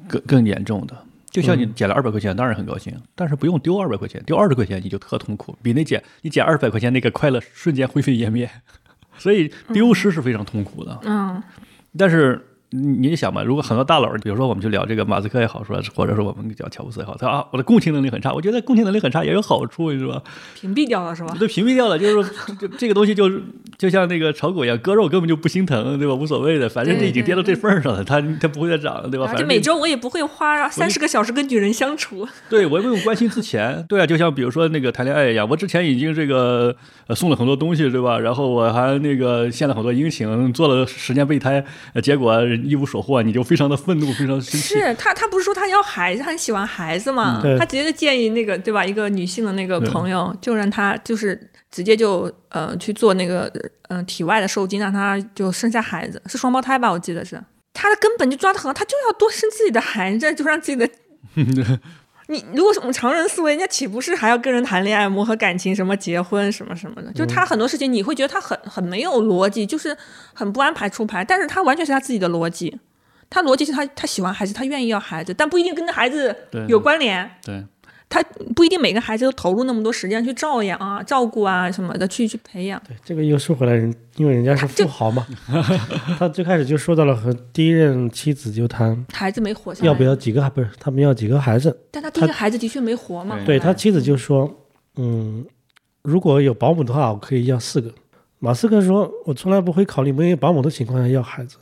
更更严重的。就像你捡了二百块钱，当然很高兴，但是不用丢二百块钱，丢二十块钱你就特痛苦，比那捡你捡二百块钱那个快乐瞬间灰飞烟灭。*laughs* 所以丢失是非常痛苦的。嗯，但是你你想吧，如果很多大佬，比如说我们去聊这个马斯克也好，说或者说我们叫乔布斯也好，他啊，我的共情能力很差，我觉得共情能力很差也有好处，是吧？*laughs* 屏蔽掉了是吧？对，屏蔽掉了，就是说这这个东西就是就像那个炒股一样，割肉根本就不心疼，对吧？无所谓的，反正这已经跌到这份儿上了，它它 *laughs* 不会再涨了，对吧？反正每周我也不会花三十个小时跟女人相处。对我也不用关心之前，对啊，就像比如说那个谈恋爱一样，我之前已经这个呃送了很多东西，对吧？然后我还那个献了很多殷勤，做了十年备胎，呃结果一无所获，你就非常的愤怒，非常地生气。是他，他不是说他要孩子，他很喜欢孩子嘛？对他直接就建议那个对吧，一个女性的那个朋友，就让他就是直接就呃去做那个呃体外的受精，让他就生下孩子，是双胞胎吧？我记得是。他的根本就抓得很好，他就要多生自己的孩子，就让自己的。你如果是我们常人思维，人家岂不是还要跟人谈恋爱、磨合感情、什么结婚什么什么的？就他很多事情，你会觉得他很很没有逻辑，就是很不安排出牌，但是他完全是他自己的逻辑。他逻辑是他他喜欢孩子，他愿意要孩子，但不一定跟这孩子有关联。对，他不一定每个孩子都投入那么多时间去照养啊、照顾啊什么的，去去培养。对，这个又说回来，人因为人家是富豪嘛，*laughs* 他最开始就说到了和第一任妻子就谈孩子没活下来，要不要几个孩，不是他们要几个孩子，但他第一个孩子的确没活嘛。对他妻子就说，嗯，如果有保姆的话，我可以要四个。马斯克说，我从来不会考虑没有保姆的情况下要孩子，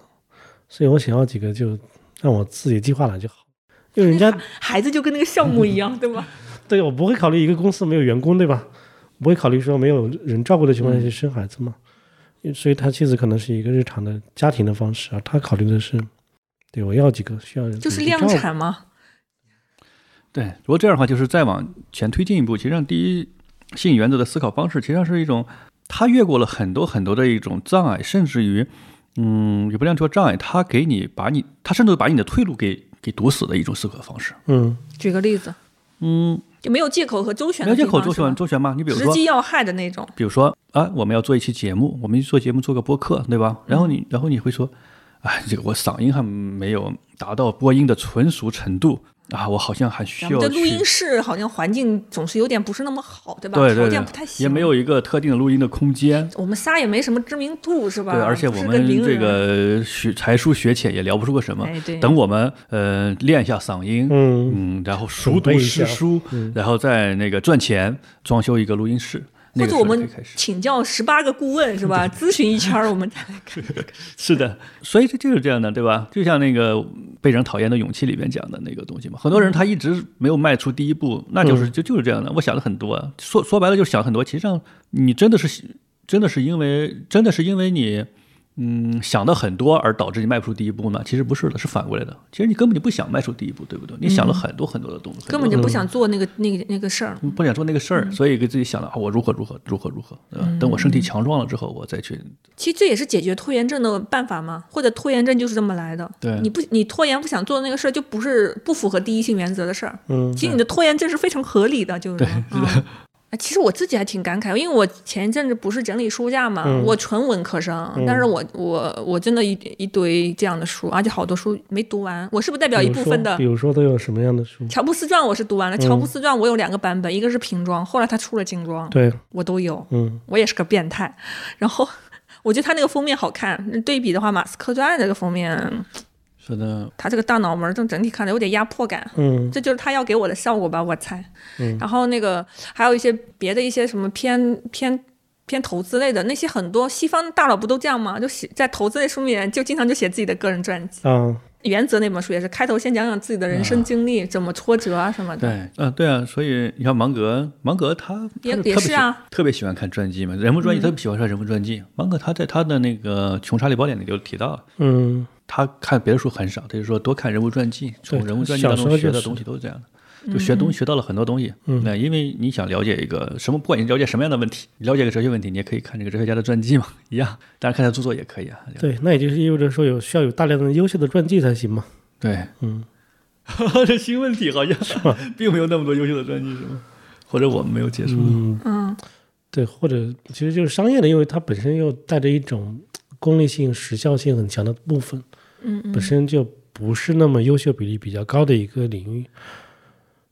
所以我想要几个就让我自己计划来就好。因为人家孩子就跟那个项目一样，*laughs* 对吧？对我不会考虑一个公司没有员工，对吧？不会考虑说没有人照顾的情况下去生孩子嘛。所以他妻子可能是一个日常的家庭的方式啊，他考虑的是，对我要几个需要人就是量产吗。对，如果这样的话，就是再往前推进一步，其实上第一性原则的思考方式，其实上是一种他越过了很多很多的一种障碍，甚至于，嗯，也不能说障碍，他给你把你，他甚至把你的退路给给堵死的一种思考方式。嗯，举个例子，嗯，就没有借口和周旋没有借口周旋周旋吗？你比如说，直击要害的那种。比如说啊，我们要做一期节目，我们做节目做个播客，对吧？然后你，然后你会说，哎，这个我嗓音还没有达到播音的纯熟程度啊，我好像还需要去咱们这录音室好像环境总是有点不是那么好，对吧？对对条件对不太行，也没有一个特定的录音的空间。我们仨也没什么知名度，是吧？对，而且我们这个学才疏学浅，也聊不出个什么。哎对等我们呃练一下嗓音，嗯嗯，然后熟读诗书，然后再那个赚钱，装修一个录音室，那个或者我们。请教十八个顾问是吧？咨询一圈儿，我们再来看。*laughs* 是的，所以这就是这样的，对吧？就像那个被人讨厌的勇气里面讲的那个东西嘛，很多人他一直没有迈出第一步，那就是就就是这样的。我想了很多，说说白了就是想很多。其实上你真的是真的是因为真的是因为你。嗯，想的很多而导致你迈不出第一步呢？其实不是的，是反过来的。其实你根本就不想迈出第一步，对不对？你想了很多很多的东西，根本就不想做那个那个那个事儿。不想做那个事儿，所以给自己想了啊，我如何如何如何如何，对吧？等我身体强壮了之后，我再去。其实这也是解决拖延症的办法嘛，或者拖延症就是这么来的。对你不你拖延不想做那个事儿，就不是不符合第一性原则的事儿。嗯其实你的拖延症是非常合理的，就是。嗯哎，其实我自己还挺感慨，因为我前一阵子不是整理书架嘛，嗯我纯文科生，但是我我我真的一一堆这样的书，而且好多书没读完，我是不是代表一部分的比如说都有什么样的书？乔布斯传我是读完了，乔布斯传我有两个版本，一个是瓶装，后来他出了精装，对，我都有。嗯我也是个变态。然后 *laughs* 我觉得他那个封面好看，对比的话，马斯克传这个封面，是的，他这个大脑门正整整体看着有点压迫感。嗯这就是他要给我的效果吧，我猜。嗯然后那个还有一些别的一些什么偏偏偏投资类的那些很多西方大佬不都这样吗？就写在投资类书里面就经常就写自己的个人传记。嗯，原则那本书也是开头先讲讲自己的人生经历，怎么挫折啊什么的。对，嗯、对啊，所以你看芒格，芒格他也也是啊特别喜欢看传记嘛，人物传记特别喜欢看人物传记。芒格他在他的那个《穷查理宝典》里就提到，嗯他看别的书很少，他就说多看人物传记，从人物传记当中学的东西都是这样的。就学东西学到了很多东西，嗯那因为你想了解一个什么，不管你了解什么样的问题，你了解一个哲学问题，你也可以看这个哲学家的传记嘛，一样。当然看他著作也可以啊。对，那也就是意味着说有需要有大量的优秀的传记才行嘛。对，嗯，这 *laughs* 新问题好像并没有那么多优秀的传记，是吗？或者我们没有接触。嗯，嗯，对，或者其实就是商业的，因为它本身又带着一种功利性、时效性很强的部分，嗯嗯本身就不是那么优秀比例比较高的一个领域。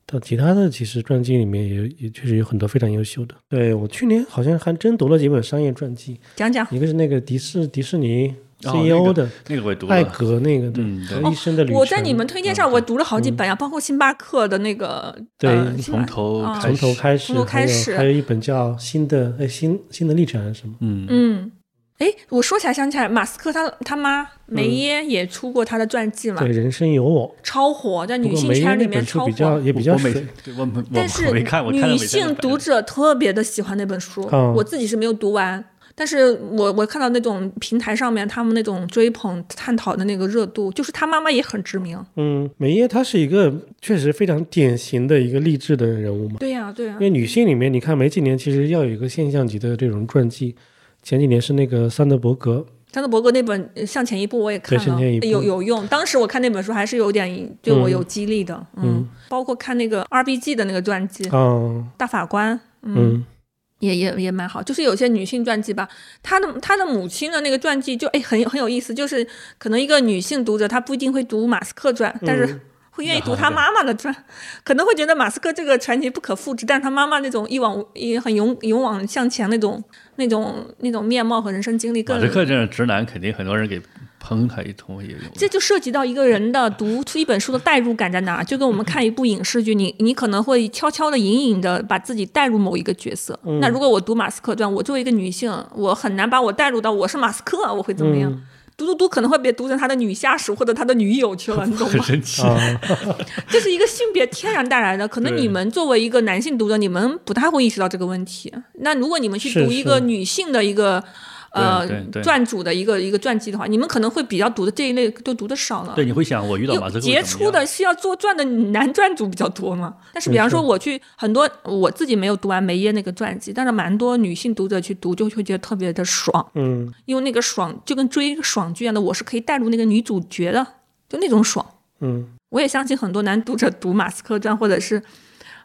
但其他的其实传记里面也也确实有很多非常优秀的。对我去年好像还真读了几本商业传记，讲讲。一个是那个迪士迪士尼哦 CEO 的那个我也读艾，格那个，对，嗯对。和医生的旅程。我在你们推荐上，嗯我读了好几本呀，包括星巴克的那个，对呃从头从头开始，从头开还有始还有一本叫《新的哎新新的历程》还是什么？嗯。嗯，哎，我说起来想起来，马斯克他他妈梅耶也出过他的传记嘛对，，人生有我。超火，在女性圈里面超比较火。也比较我没水，我我但是我没看，我看了女性读者特别的喜欢那本书，哦我自己是没有读完，但是我我看到那种平台上面他们那种追捧探讨的那个热度，就是他妈妈也很知名。嗯，梅耶她是一个确实非常典型的一个励志的人物嘛。对呀、对呀、因为女性里面，你看每几年其实要有一个现象级的这种传记。前几年是那个桑德伯格，桑德伯格那本《呃向前一步》我也看了，有有用。当时我看那本书还是有点对我有激励的，嗯，嗯。包括看那个 RBG 的那个传记《啊，大法官》，嗯。也也也蛮好。就是有些女性传记吧，她的她的母亲的那个传记就哎很有很有意思，就是可能一个女性读者她不一定会读马斯克传，但是嗯会愿意读他妈妈的传，*laughs* 可能会觉得马斯克这个传奇不可复制，但是他妈妈那种一往一很勇勇往向前那种那种那种面貌和人生经历更马斯克这种直男，肯定很多人给喷他一通也有。这就涉及到一个人的读出一本书的代入感在哪儿，就跟我们看一部影视剧，你你可能会悄悄的、隐隐的把自己带入某一个角色。那如果我读马斯克传，我作为一个女性，我很难把我带入到我是马斯克，我会怎么样？读读读，可能会被读成他的女下属或者他的女友去了，*laughs* 你懂很吗？神奇，啊，这是一个性别天然带来的，可能你们作为一个男性读者，你们不太会意识到这个问题。那如果你们去读一个女性的一个对对传主的一个一个传记的话，你们可能会比较读的这一类都读的少了。对，你会想我遇到马斯克杰出的是要做传的男传主比较多嘛。但是比方说我去很多我自己没有读完梅耶那个传记，但是蛮多女性读者去读就会觉得特别的爽，嗯因为那个爽就跟追一个爽剧一样的，我是可以带入那个女主角的，就那种爽。嗯我也相信很多男读者读马斯克传或者是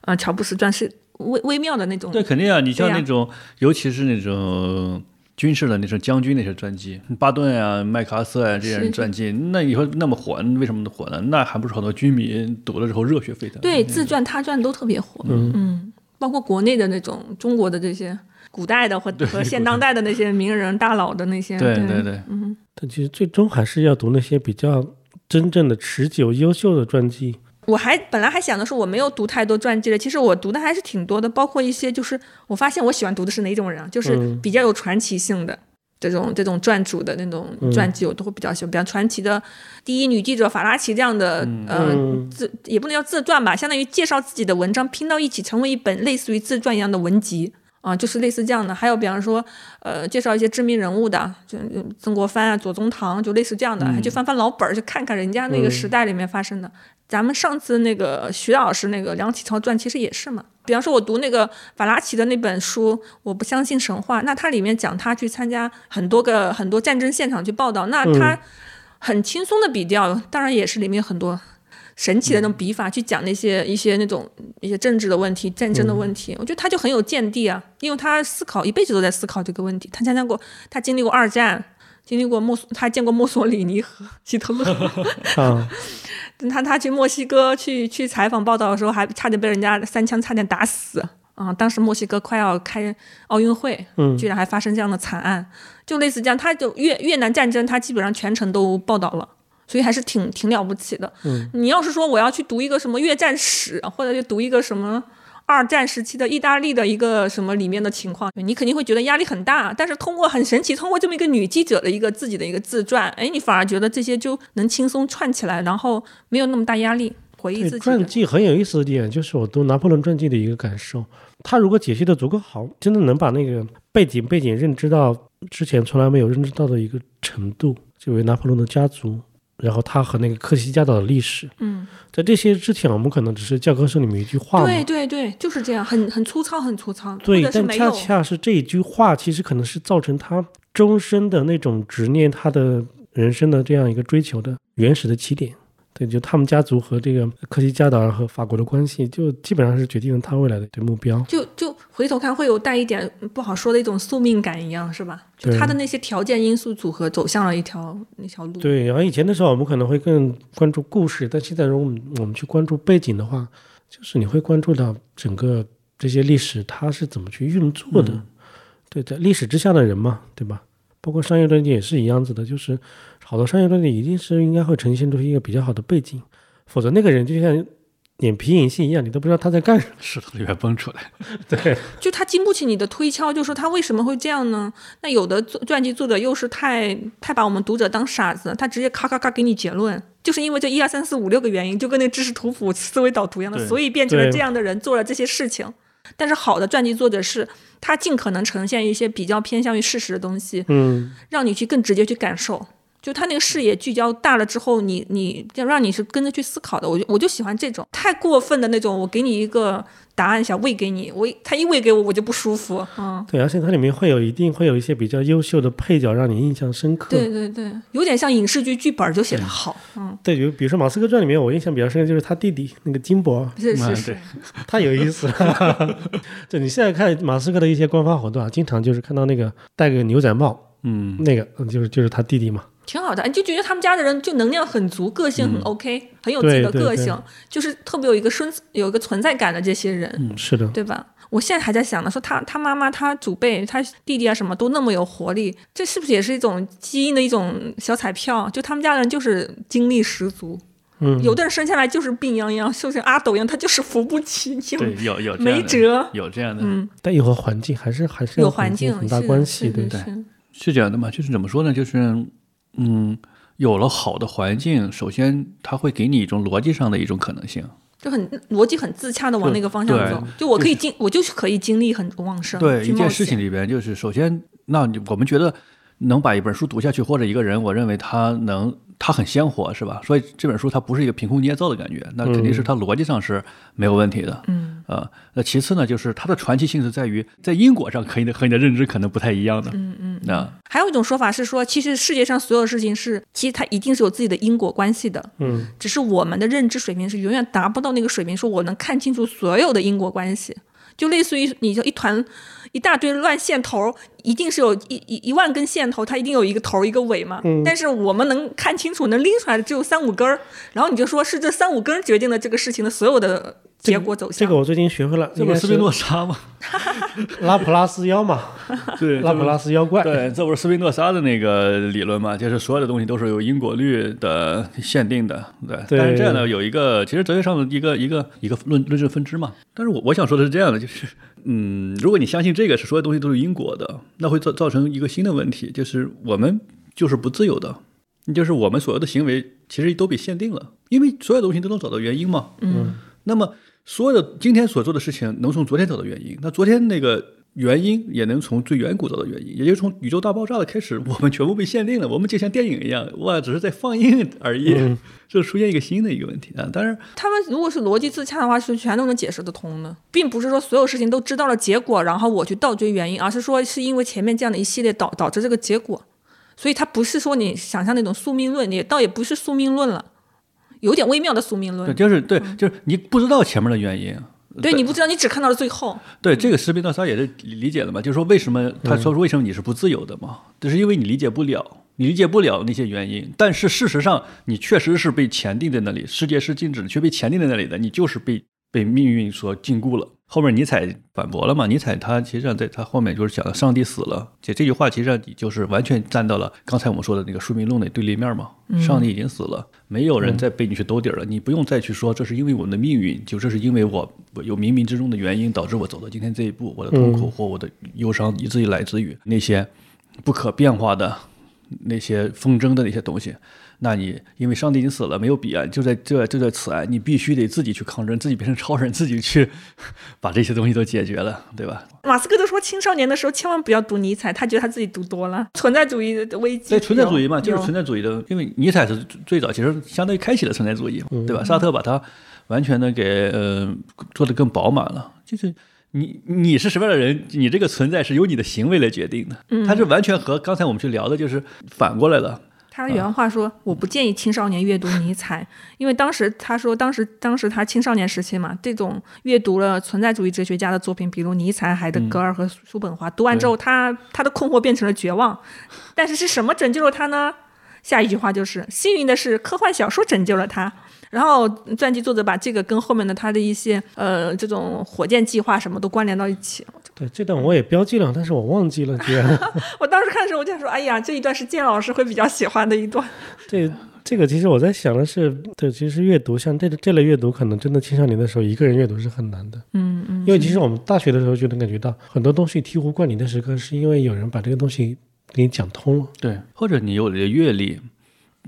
呃乔布斯传是微微妙的那种。对，肯定啊，你像那种，尤其是那种军事的那种将军那些传记，巴顿啊、麦克阿瑟啊这些人传记，那以后那么火，为什么火呢？那还不是很多军迷读了之后热血沸腾？对，自传他传都特别火。嗯包括国内的那种中国的这些古代的和和现当代的那些名人大佬的那些。对对对对，嗯，但其实最终还是要读那些比较真正的持久优秀的传记。我还本来还想的是我没有读太多传记的，其实我读的还是挺多的，包括一些就是我发现我喜欢读的是哪种人啊，就是嗯比较有传奇性的。这种这种传主的那种传记，我都会比较喜欢。比方传奇的第一女记者法拉奇这样的，呃，嗯自也不能叫自传吧，相当于介绍自己的文章拼到一起，成为一本类似于自传一样的文集啊，就是类似这样的。还有比方说，呃，介绍一些知名人物的，就就曾国藩啊、左宗棠，就类似这样的，还去翻翻老本儿，就看看人家那个时代里面发生的。咱们上次那个徐老师那个梁启超传其实也是嘛。比方说，我读那个法拉奇的那本书《我不相信神话》，那它里面讲他去参加很多个很多战争现场去报道，那他很轻松的笔调，当然也是里面有很多神奇的那种笔法去讲那些一些那种一些政治的问题、战争的问题。我觉得他就很有见地啊，因为他思考一辈子都在思考这个问题。他参加过，他经历过二战，经历过墨索，他见过墨索里尼和希特勒。*laughs* *laughs* 啊，他他去墨西哥去去采访报道的时候，还差点被人家三枪差点打死啊！当时墨西哥快要开奥运会，嗯居然还发生这样的惨案，就类似这样。他就越越南战争，他基本上全程都报道了。所以还是挺挺了不起的。嗯，你要是说我要去读一个什么越战史，或者去读一个什么二战时期的意大利的一个什么里面的情况，你肯定会觉得压力很大。但是通过很神奇，通过这么一个女记者的一个自己的一个自传，哎，你反而觉得这些就能轻松串起来，然后没有那么大压力，回忆自己的。传记很有意思的点就是我读拿破仑传记的一个感受，他如果解析的足够好，真的能把那个背景背景认知到之前从来没有认知到的一个程度，就为拿破仑的家族。然后他和那个科西嘉岛的历史，嗯，在这些之前，我们可能只是教科书里面一句话，对对对，就是这样，很很粗糙，很粗糙，对，但恰。恰是这一句话，其实可能是造成他终身的那种执念，他的人生的这样一个追求的原始的起点。对，就他们家族和这个科西嘉岛和法国的关系，就基本上是决定了他未来的对目标。就就回头看，会有带一点不好说的一种宿命感一样，是吧？就他的那些条件因素组合，走向了一条那条路。对，然后以前的时候我们可能会更关注故事，但现在如果我们我们去关注背景的话，就是你会关注到整个这些历史它是怎么去运作的。对，在历史之下的人嘛，对吧？包括商业论点也是一样子的，就是好的商业论点一定是应该会呈现出一个比较好的背景，否则那个人就像脸皮影戏一样，你都不知道他在干什么。*laughs* 石头里面蹦出来。*laughs* 对，就他经不起你的推敲，就说他为什么会这样呢？那有的作传记作者又是太太把我们读者当傻子，他直接咔咔咔给你结论，就是因为这一二三四五六个原因，就跟那知识图谱、思维导图一样的，所以变成了这样的人做了这些事情。但是好的传记作者是，他尽可能呈现一些比较偏向于事实的东西，嗯，让你去更直接去感受。就他那个视野聚焦大了之后，你你要让你是跟着去思考的。我就我就喜欢这种太过分的那种，我给你一个答案想喂给你，我他一喂给我我就不舒服。嗯，对，而且它里面会有一定会有一些比较优秀的配角，让你印象深刻。对对对，有点像影视剧剧本就写得好。嗯，对，比如比如说《马斯克传》里面，我印象比较深的就是他弟弟那个金伯，是是嗯是对，太有意思了。*laughs* 对，你现在看马斯克的一些官方活动啊，经常就是看到那个戴个牛仔帽，嗯，那个嗯就是就是他弟弟嘛。挺好的。你就觉得他们家的人就能量很足，个性很 OK，、很有自己的对对对个性，就是特别有一个生有一个存在感的这些人。嗯，是的，对吧？我现在还在想呢，说他他妈妈、他祖辈、他弟弟啊，什么都那么有活力，这是不是也是一种基因的一种小彩票？就他们家人就是精力十足，嗯，有的人生下来就是病殃殃，就像阿斗一样，他就是扶不起，就对，有有没辙。有这样的，嗯，但也和环境还是还是有环境很大关系，对不对是是这样的嘛？就是怎么说呢？就是嗯，有了好的环境，首先它会给你一种逻辑上的一种可能性。就很逻辑很自洽的往那个方向走。就我可以经，我就是可以精力很旺盛，对一件事情里边，就是首先，那我们觉得能把一本书读下去，或者一个人，我认为他能他很鲜活，是吧？所以这本书它不是一个凭空捏造的感觉，那肯定是它逻辑上是没有问题的。嗯呃，那其次呢，就是它的传奇性是在于在因果上可以的和你的认知可能不太一样的。嗯嗯。那还有一种说法是说，其实世界上所有事情是，其实它一定是有自己的因果关系的。嗯，只是我们的认知水平是永远达不到那个水平，说我能看清楚所有的因果关系，就类似于你就一团一大堆乱线头，一定是有一一一万根线头，它一定有一个头一个尾嘛。嗯但是我们能看清楚，能拎出来的只有三五根儿，然后你就说是这三五根儿决定了这个事情的所有的结果走向。这个我最近学会了，这不是斯宾诺莎吗？*laughs* 拉普拉斯妖嘛，*laughs* 对拉普拉斯妖怪。对，这不是斯宾诺莎的那个理论嘛？就是所有的东西都是有因果律的限定的，对。对但是这样呢，有一个其实哲学上的一个一个一个论论证分支嘛。但是我我想说的是这样的，就是嗯，如果你相信这个是所有东西都是因果的，那会造造成一个新的问题，就是我们就是不自由的，就是我们所有的行为其实都被限定了，因为所有东西都能找到原因嘛。嗯，那么所有的今天所做的事情能从昨天找到原因，那昨天那个原因也能从最远古找到原因，也就是从宇宙大爆炸的开始，*laughs* 我们全部被限定了，我们就像电影一样，哇，只是在放映而已，嗯这出现一个新的一个问题啊。当然，他们如果是逻辑自洽的话，是全都能解释得通的，并不是说所有事情都知道了结果，然后我去倒追原因，而是说是因为前面这样的一系列导导致这个结果，所以它不是说你想象那种宿命论，也倒也不是宿命论了，有点微妙的宿命论对，论。就是对，就是你不知道前面的原因。对你不知道，你只看到了最后。对这个视频，大家也是理解了嘛，就是说为什么他说为什么你是不自由的嘛，就是因为你理解不了，你理解不了那些原因，但是事实上你确实是被钳定在那里，世界是静止的，却被钳定在那里的，你就是被被命运所禁锢了。后面尼采反驳了嘛？尼采他其实上在他后面就是讲了上帝死了，这这句话其实上就是完全站到了刚才我们说的那个宿命论的对立面嘛。上帝已经死了，没有人再被你去兜底儿了，你不用再去说这是因为我们的命运，就这是因为我我有冥冥之中的原因导致我走到今天这一步，我的痛苦或我的忧伤以至于来自于那些不可变化的那些纷争的那些东西。那你因为上帝已经死了，没有彼岸，就在就在就在此岸，你必须得自己去抗争，自己变成超人，自己去 *laughs* 把这些东西都解决了，对吧？马斯克都说，青少年的时候千万不要读尼采，他觉得他自己读多了，存在主义的危机。对存在主义嘛，就是存在主义的，因为尼采是最早其实相当于开启了存在主义，对吧？沙特把它完全的给呃做得更饱满了，就是。你你是什么样的人，你这个存在是由你的行为来决定的，它是完全和刚才我们去聊的，就是反过来了。他原话说：“我不建议青少年阅读尼采，因为当时他说，当时当时他青少年时期嘛，这种阅读了存在主义哲学家的作品，比如尼采、海德格尔和叔本华，读完之后，他他的困惑变成了绝望。但是是什么拯救了他呢？下一句话就是：幸运的是，科幻小说拯救了他。然后传记作者把这个跟后面的他的一些呃这种火箭计划什么都关联到一起。对，这段我也标记了，但是我忘记了，居然。*laughs* 我当时看的时候，我就想说：哎呀，这一段是建老师会比较喜欢的一段。*laughs* 对这个其实我在想的是，对，其实阅读像这这类阅读，可能真的青少年的时候一个人阅读是很难的。嗯嗯。因为其实我们大学的时候就能感觉到，很多东西醍醐灌顶的时刻，是因为有人把这个东西给你讲通了。对，或者你有了阅历，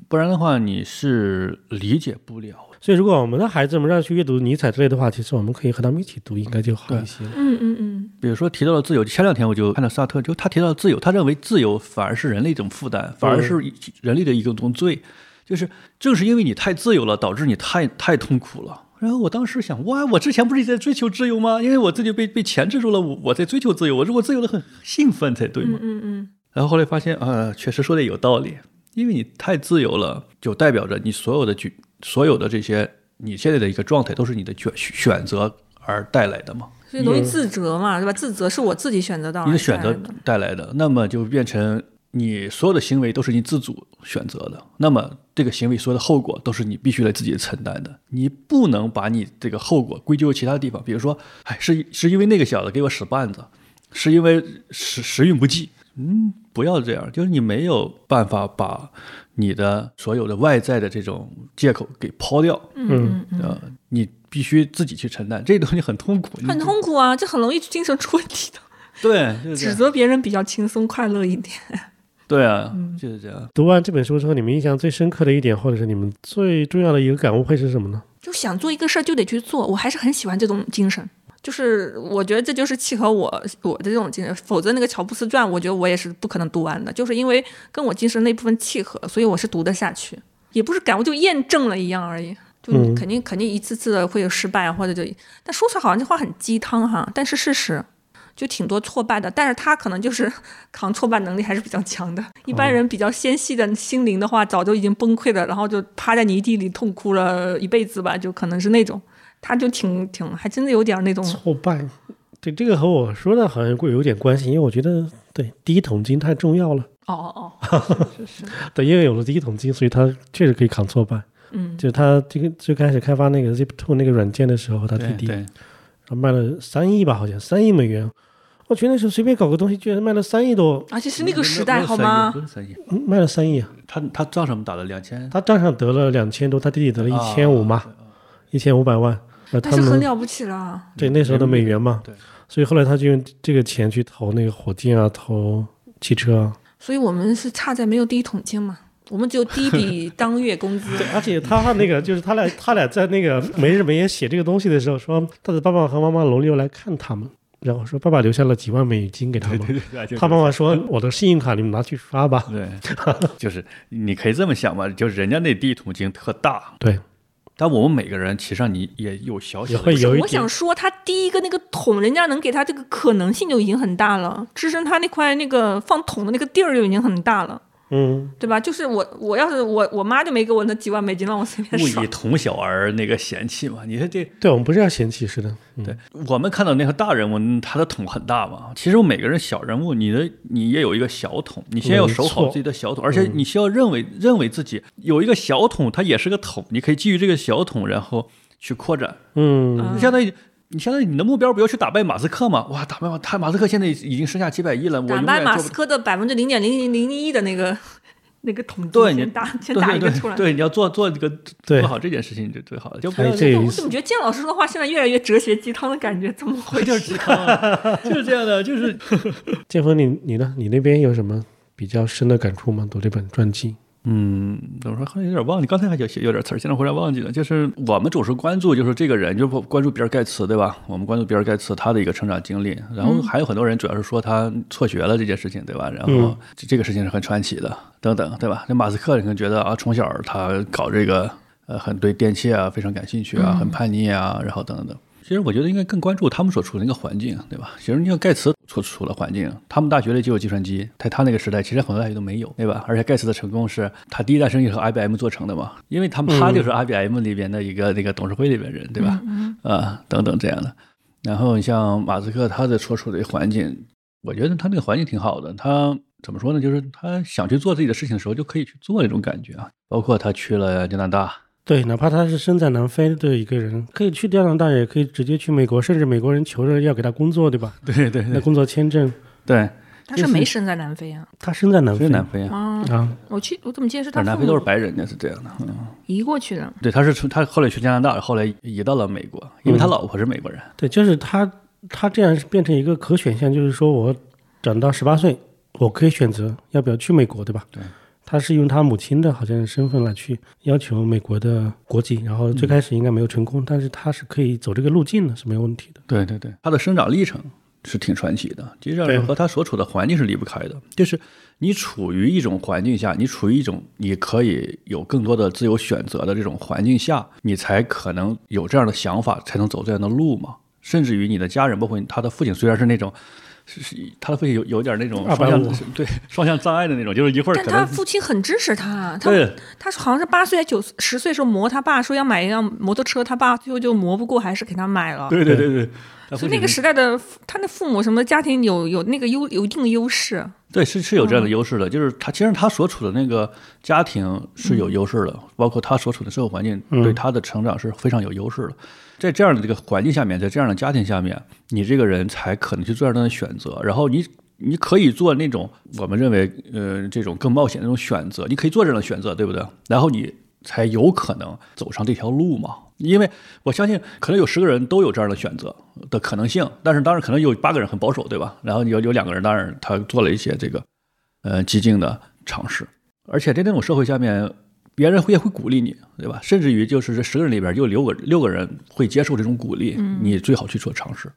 不然的话你是理解不了。所以，如果我们的孩子们让去阅读尼采之类的话，其实我们可以和他们一起读，应该就好一些。嗯嗯嗯。比如说提到了自由，前两天我就看到萨特，就他提到了自由，他认为自由反而是人类一种负担，反而是人类的一种罪，就是正是因为你太自由了，导致你太太痛苦了。然后我当时想，哇，我之前不是在追求自由吗？因为我自己被被钳制住了，我我在追求自由，我如果自由的很兴奋才对嘛。嗯嗯。然后后来发现，啊，确实说的有道理，因为你太自由了，就代表着你所有的举所有的这些。你现在的一个状态都是你的选选择而带来的嘛？所以容易自责嘛，对吧？自责是我自己选择到你的选择带来的，那么就变成你所有的行为都是你自主选择的，那么这个行为所有的后果都是你必须来自己承担的。你不能把你这个后果归咎于其他地方，比如说，哎，是是因为那个小子给我使绊子，是因为时时运不济。嗯，不要这样，就是你没有办法把。你的所有的外在的这种借口给抛掉，嗯呃，你必须自己去承担，这东西很痛苦，很痛苦啊，这很容易精神出问题的。对，指责别人比较轻松快乐一点。对啊，就是这样。读完这本书之后，你们印象最深刻的一点，或者是你们最重要的一个感悟会是什么呢？就想做一个事儿就得去做，我还是很喜欢这种精神。就是我觉得这就是契合我我的这种精神，否则那个乔布斯传，我觉得我也是不可能读完的。就是因为跟我精神那部分契合，所以我是读得下去，也不是感悟，就验证了一样而已。就肯定肯定一次次的会有失败啊，或者就，但说出来好像这话很鸡汤哈，但是事实就挺多挫败的。但是他可能就是扛挫败能力还是比较强的。一般人比较纤细的心灵的话，早就已经崩溃了，然后就趴在泥地里痛哭了一辈子吧，就可能是那种。他就挺挺，还真的有点那种挫败。对，这个和我说的好像会有点关系，因为我觉得对第一桶金太重要了。哦哦哦，是是。*laughs* 对，因为有了第一桶金，所以他确实可以扛挫败。嗯，就他这个最开始开发那个 Zip Two 那个软件的时候，他弟弟，然后卖了三亿吧，好像三亿美元。我觉得那时候随便搞个东西，居然卖了三亿多，而且是那个时代，好吗？不是三亿，卖了三亿。他他账上打了两千，他账上得了两千多，他弟弟得了一千五嘛，一千五百万。那是很了不起了，对那时候的美元嘛，对，所以后来他就用这个钱去投那个火箭啊，投汽车啊。所以我们是差在没有第一桶金嘛，我们只有第一笔 *laughs* 当月工资。对，而且他那个就是他俩，他俩在那个没日没夜写这个东西的时候，说他的爸爸和妈妈轮流来看他们，然后说爸爸留下了几万美金给他们，他妈妈说我的信用卡你们拿去刷吧。对，就是你可以这么想嘛，就是人家那第一桶金特大。对。但我们每个人其实上你也有小小的，我想说，他第一个那个桶，人家能给他这个可能性就已经很大了，支撑他那块那个放桶的那个地儿就已经很大了。嗯，对吧？就是我，我要是我，我妈就没给我那几万美金让我随便勿以同小而那个嫌弃嘛。你说这，对我们不是要嫌弃是的。对我们看到那个大人物，他的桶很大嘛。其实我每个人小人物，你的你也有一个小桶，你先要守好自己的小桶，而且你需要认为认为自己有一个小桶，它也是个桶，你可以基于这个小桶，然后去扩展。嗯，相当于。你相当于你的目标不要去打败马斯克吗？哇，打败马他马斯克现在已经剩下几百亿了。打败马斯克的百分之零点零零零一的那个那个统计，对，你打先打一个出来。对，你要做做这个做好这件事情就最好了。就不要这我怎么觉得建老师说的话现在越来越哲学鸡汤的感觉？怎么回 *laughs* 事？鸡汤，就是这样的。就是 *laughs* 建峰，你你呢？你那边有什么比较深的感触吗？读这本传记？嗯，怎么说好像有点忘记，刚才还有写有点词儿，现在忽然忘记了。就是我们总是关注，就是这个人，就关注比尔盖茨，对吧？我们关注比尔盖茨他的一个成长经历，然后还有很多人主要是说他辍学了这件事情，对吧？然后这这个事情是很传奇的，等等，对吧？那马斯克可能觉得啊，从小他搞这个，呃，很对电器啊非常感兴趣啊，很叛逆啊，然后等等等。其实我觉得应该更关注他们所处的那个环境，对吧？其实你像盖茨所处的环境，他们大学里就有计算机，在他那个时代，其实很多大学都没有，对吧？而且盖茨的成功是他第一代生意是和 IBM 做成的嘛，因为他们他就是 IBM 里边的一个那个董事会里边人，对吧？啊，等等这样的。然后你像马斯克，他的所处的环境，我觉得他那个环境挺好的。他怎么说呢？就是他想去做自己的事情的时候，就可以去做那种感觉啊。包括他去了加拿大。对，哪怕他是身在南非的一个人，可以去加拿大，也可以直接去美国，甚至美国人求着要给他工作，对吧？对对，那工作签证。对，他是没生在南非啊，他生在南非，南非啊啊！我去，我怎么记得是他南非都是白人呢？是这样的，嗯，移过去的。对，他是从他后来去加拿大，后来移到了美国，因为他老婆是美国人。对，就是他，他这样变成一个可选项，就是说我长到十八岁，我可以选择要不要去美国，对吧？对。他是用他母亲的好像身份来去要求美国的国籍，然后最开始应该没有成功，但是他是可以走这个路径的，是没有问题的。对对对，他的生长历程是挺传奇的，实际上和他所处的环境是离不开的。就是你处于一种环境下，你处于一种你可以有更多的自由选择的这种环境下，你才可能有这样的想法，才能走这样的路嘛。甚至于你的家人，包括他的父亲，虽然是那种。是是，他会有有点那种双向 *laughs* 对双向障碍的那种，就是一会儿。但他父亲很支持他，他他好像是八岁还九十岁时候磨他爸说要买一辆摩托车，他爸最后就磨不过，还是给他买了。对对对对。所以那个时代的他的父母什么家庭有有那个优有一定的优势。对，是是有这样的优势的，就是他其实他所处的那个家庭是有优势的，包括他所处的社会环境对他的成长是非常有优势的。在这样的这个环境下面，在这样的家庭下面，你这个人才可能去做这样的选择。然后你你可以做那种我们认为呃这种更冒险的那种选择，你可以做这样的选择，对不对？然后你才有可能走上这条路嘛。因为我相信，可能有十个人都有这样的选择的可能性，但是当然可能有八个人很保守，对吧？然后有有两个人，当然他做了一些这个呃激进的尝试，而且在那种社会下面。别人会也会鼓励你，对吧？甚至于就是这十个人里边有六个六个人会接受这种鼓励，你最好去做尝试。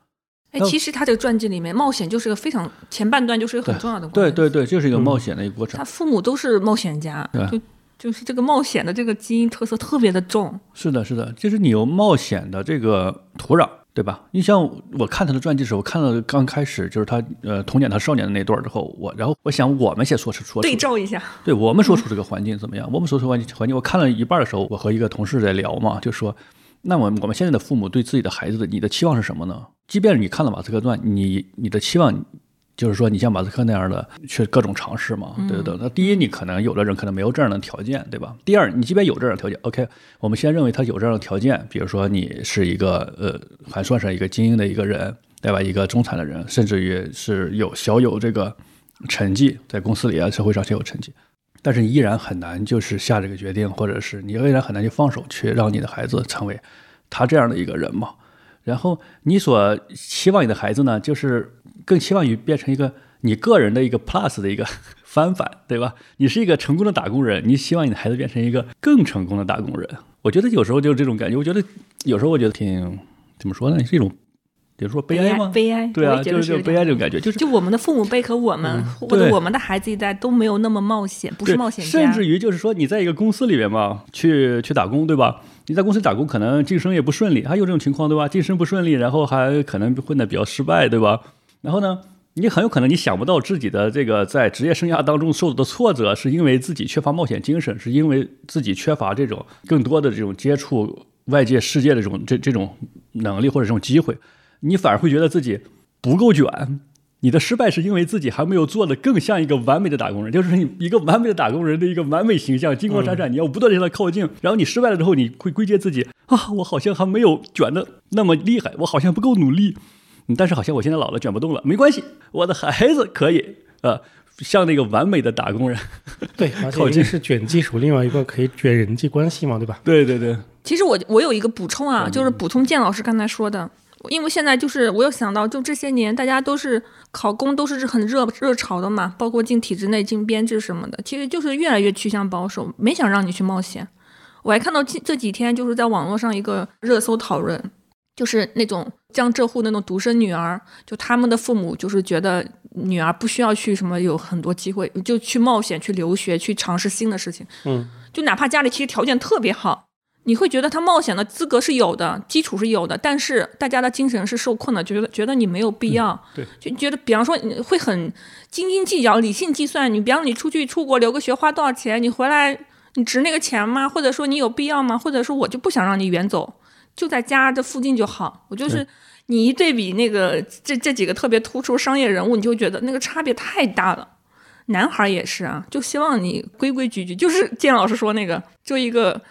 哎，其实他这个传记里面，冒险就是个非常前半段就是一个很重要的过程。对对对，就是一个冒险的一个过程。他父母都是冒险家，就就是这个冒险的这个基因特色特别的重。是的，是的，就是你有冒险的这个土壤。对吧？你像我看他的传记的时候，看到刚开始就是他呃童年他少年的那段之后，我然后我想我们先说说对照一下，对我们说出这个环境怎么样？我们说出环境环境，我看了一半的时候，我和一个同事在聊嘛，就说那么我们现在的父母对自己的孩子的你的期望是什么呢？即便你看了马斯克传，你你的期望。就是说，你像马斯克那样的去各种尝试嘛，对不对？那第一，你可能有的人可能没有这样的条件，对吧？第二，你即便有这样的条件，OK，我们先认为他有这样的条件，比如说你是一个呃，还算是一个精英的一个人，对吧？一个中产的人，甚至于是有小有这个成绩，在公司里啊，社会上小有成绩，但是依然很难就是下这个决定，或者是你依然很难去放手去让你的孩子成为他这样的一个人嘛。然后你所期望你的孩子呢，就是。更期望于变成一个你个人的一个 plus 的一个 *laughs* 翻版，对吧？你是一个成功的打工人，你希望你的孩子变成一个更成功的打工人。我觉得有时候就是这种感觉。我觉得有时候我觉得挺怎么说呢？是一种，比如说悲哀吗？悲哀。对啊，就是悲哀这种感觉。就是就我们的父母辈和我们或者我们的孩子一代都没有那么冒险，不是冒险家。甚至于就是说你在一个公司里面嘛，去去打工，对吧？你在公司打工可能晋升也不顺利，还有这种情况，对吧？晋升不顺利，然后还可能混得比较失败，对吧？然后呢，你很有可能你想不到自己的这个在职业生涯当中受到的挫折，是因为自己缺乏冒险精神，是因为自己缺乏这种更多的这种接触外界世界的这种这这种能力或者这种机会，你反而会觉得自己不够卷。你的失败是因为自己还没有做的更像一个完美的打工人，就是你一个完美的打工人的一个完美形象，金光闪闪，你要不断的向他靠近。然后你失败了之后，你会归结自己啊，我好像还没有卷的那么厉害，我好像不够努力。但是好像我现在老了，卷不动了。没关系，我的孩子可以，呃，像那个完美的打工人。对，而 *laughs* 且这是卷技术，另外一个可以卷人际关系嘛，对吧？对对对。其实我我有一个补充啊，就是补充建老师刚才说的，因为现在就是我有想到，就这些年大家都是考公都是很热热潮的嘛，包括进体制内、进编制什么的，其实就是越来越趋向保守，没想让你去冒险。我还看到这这几天就是在网络上一个热搜讨论。就是那种江浙沪那种独生女儿，就他们的父母就是觉得女儿不需要去什么有很多机会，就去冒险、去留学、去尝试新的事情。嗯，就哪怕家里其实条件特别好，你会觉得他冒险的资格是有的，基础是有的，但是大家的精神是受困的，觉得觉得你没有必要，对，就觉得比方说你会很斤斤计较、理性计算。你比方说你出去出国留个学花多少钱，你回来你值那个钱吗？或者说你有必要吗？或者说我就不想让你远走，就在家这附近就好。我就是你一对比那个这这几个特别突出商业人物，你就觉得那个差别太大了。男孩也是啊，就希望你规规矩矩，就是建老师说那个，就一个。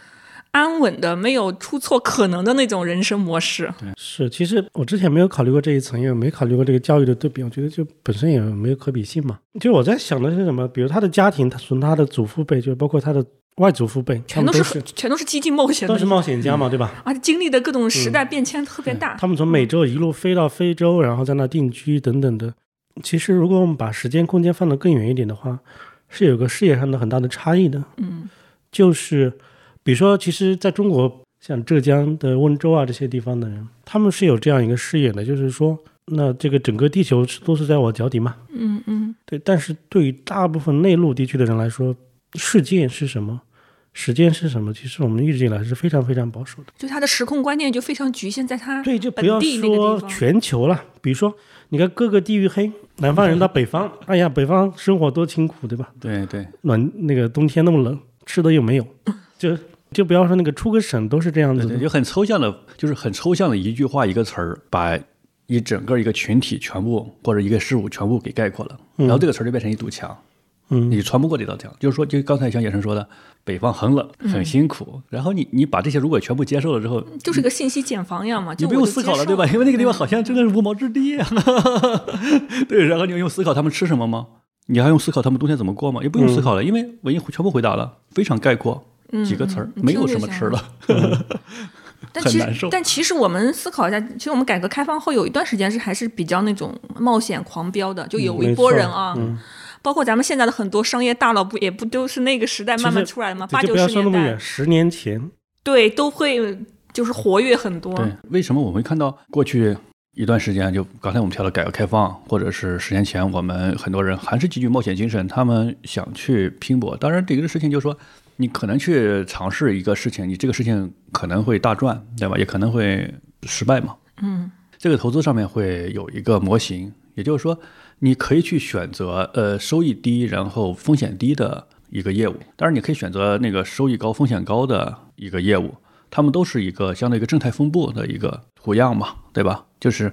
安稳的、没有出错可能的那种人生模式。是，其实我之前没有考虑过这一层，因为没考虑过这个教育的对比。我觉得就本身也没有可比性嘛。就我在想的是什么？比如他的家庭，他从他的祖父辈，就包括他的外祖父辈，全都是全都是激进冒险，都是冒险家嘛，对吧？而且经历的各种时代变迁特别大。他们从美洲一路飞到非洲，然后在那定居等等的。其实，如果我们把时间空间放得更远一点的话，是有个视野上的很大的差异的。嗯，就是。比如说，其实在中国，像浙江的温州啊这些地方的人，他们是有这样一个视野的，就是说，那这个整个地球都是在我脚底嘛。嗯嗯。对，但是对于大部分内陆地区的人来说，世界是什么，时间是什么，其实我们一直以来是非常非常保守的。就他的时空观念就非常局限在他对，就不要说全球了。比如说，你看各个地域黑，南方人到北方，哎呀，北方生活多清苦，对吧？对对。暖那个冬天那么冷，吃的又没有，就。就不要说那个出个省都是这样子的，就很抽象的，就是很抽象的一句话一个词儿，把一整个一个群体全部或者一个事物全部给概括了，然后这个词儿就变成一堵墙，嗯，你穿不过这道墙。就是说，就刚才像野生说的，北方很冷很辛苦，然后你你把这些如果全部接受了之后，就是个信息茧房一样嘛，就不用思考了，对吧？因为那个地方好像真的是无毛之地啊。*laughs* 对，然后你要用思考他们吃什么吗？你还用思考他们冬天怎么过吗？也不用思考了，因为我已经全部回答了，非常概括。几个词儿，没有什么吃了，*laughs* 但其实，但其实我们思考一下，其实我们改革开放后有一段时间是还是比较那种冒险狂飙的，就有一波人啊，包括咱们现在的很多商业大佬，不也不都是那个时代慢慢出来的吗？八九十年代，十年前，对，都会就是活跃很多。对，为什么我们会看到过去一段时间，就刚才我们提到改革开放，或者是十年前，我们很多人还是极具冒险精神，他们想去拼搏。当然，这个事情就是说。你可能去尝试一个事情，你这个事情可能会大赚，对吧？也可能会失败嘛。嗯，这个投资上面会有一个模型，也就是说，你可以去选择呃收益低然后风险低的一个业务，当然你可以选择那个收益高风险高的一个业务，它们都是一个相对一个正态分布的一个图样嘛，对吧？就是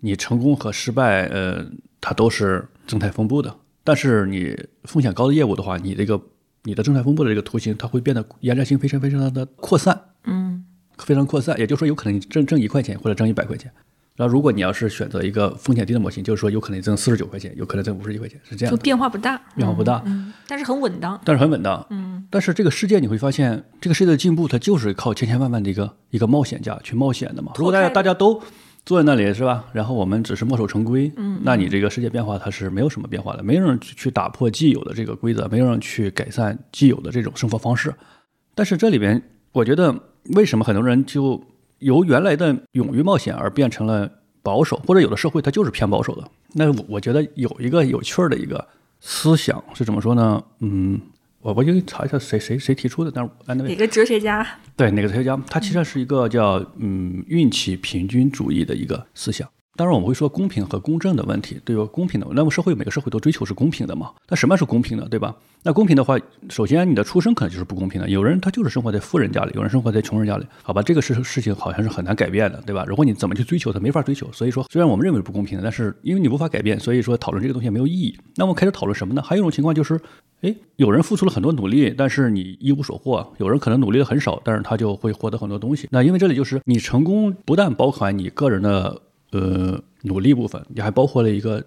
你成功和失败，呃，它都是正态分布的。但是你风险高的业务的话，你这个。你的正态分布的这个图形，它会变得延展性非常非常的扩散，嗯，非常扩散。也就是说，有可能你挣挣一块钱或者挣一百块钱。然后，如果你要是选择一个风险低的模型，就是说有可能挣四十九块钱，有可能挣五十一块钱，是这样。就变化不大，变化不大，嗯，但是很稳当。但是很稳当，嗯。但是这个世界你会发现，这个世界的进步，它就是靠千千万万的一个一个冒险家去冒险的嘛。如果大家大家都。坐在那里是吧？然后我们只是墨守成规，嗯，那你这个世界变化它是没有什么变化的，没有人去打破既有的这个规则，没有人去改善既有的这种生活方式。但是这里边，我觉得为什么很多人就由原来的勇于冒险而变成了保守，或者有的社会它就是偏保守的？那我我觉得有一个有趣儿的一个思想是怎么说呢？嗯。我我就查一下谁谁谁提出的，但是哪个哲学家？对，哪个哲学家？他其实是一个叫嗯运气平均主义的一个思想。当然，我们会说公平和公正的问题，对吧？公平的，那么社会每个社会都追求是公平的嘛？那什么是公平的，对吧？那公平的话，首先你的出生可能就是不公平的。有人他就是生活在富人家里，有人生活在穷人家里，好吧？这个事事情好像是很难改变的，对吧？如果你怎么去追求，他没法追求。所以说，虽然我们认为不公平的，但是因为你无法改变，所以说讨论这个东西没有意义。那我们开始讨论什么呢？还有一种情况就是，哎，有人付出了很多努力，但是你一无所获；有人可能努力的很少，但是他就会获得很多东西。那因为这里就是你成功不但包含你个人的。呃，努力部分，你还包括了一个，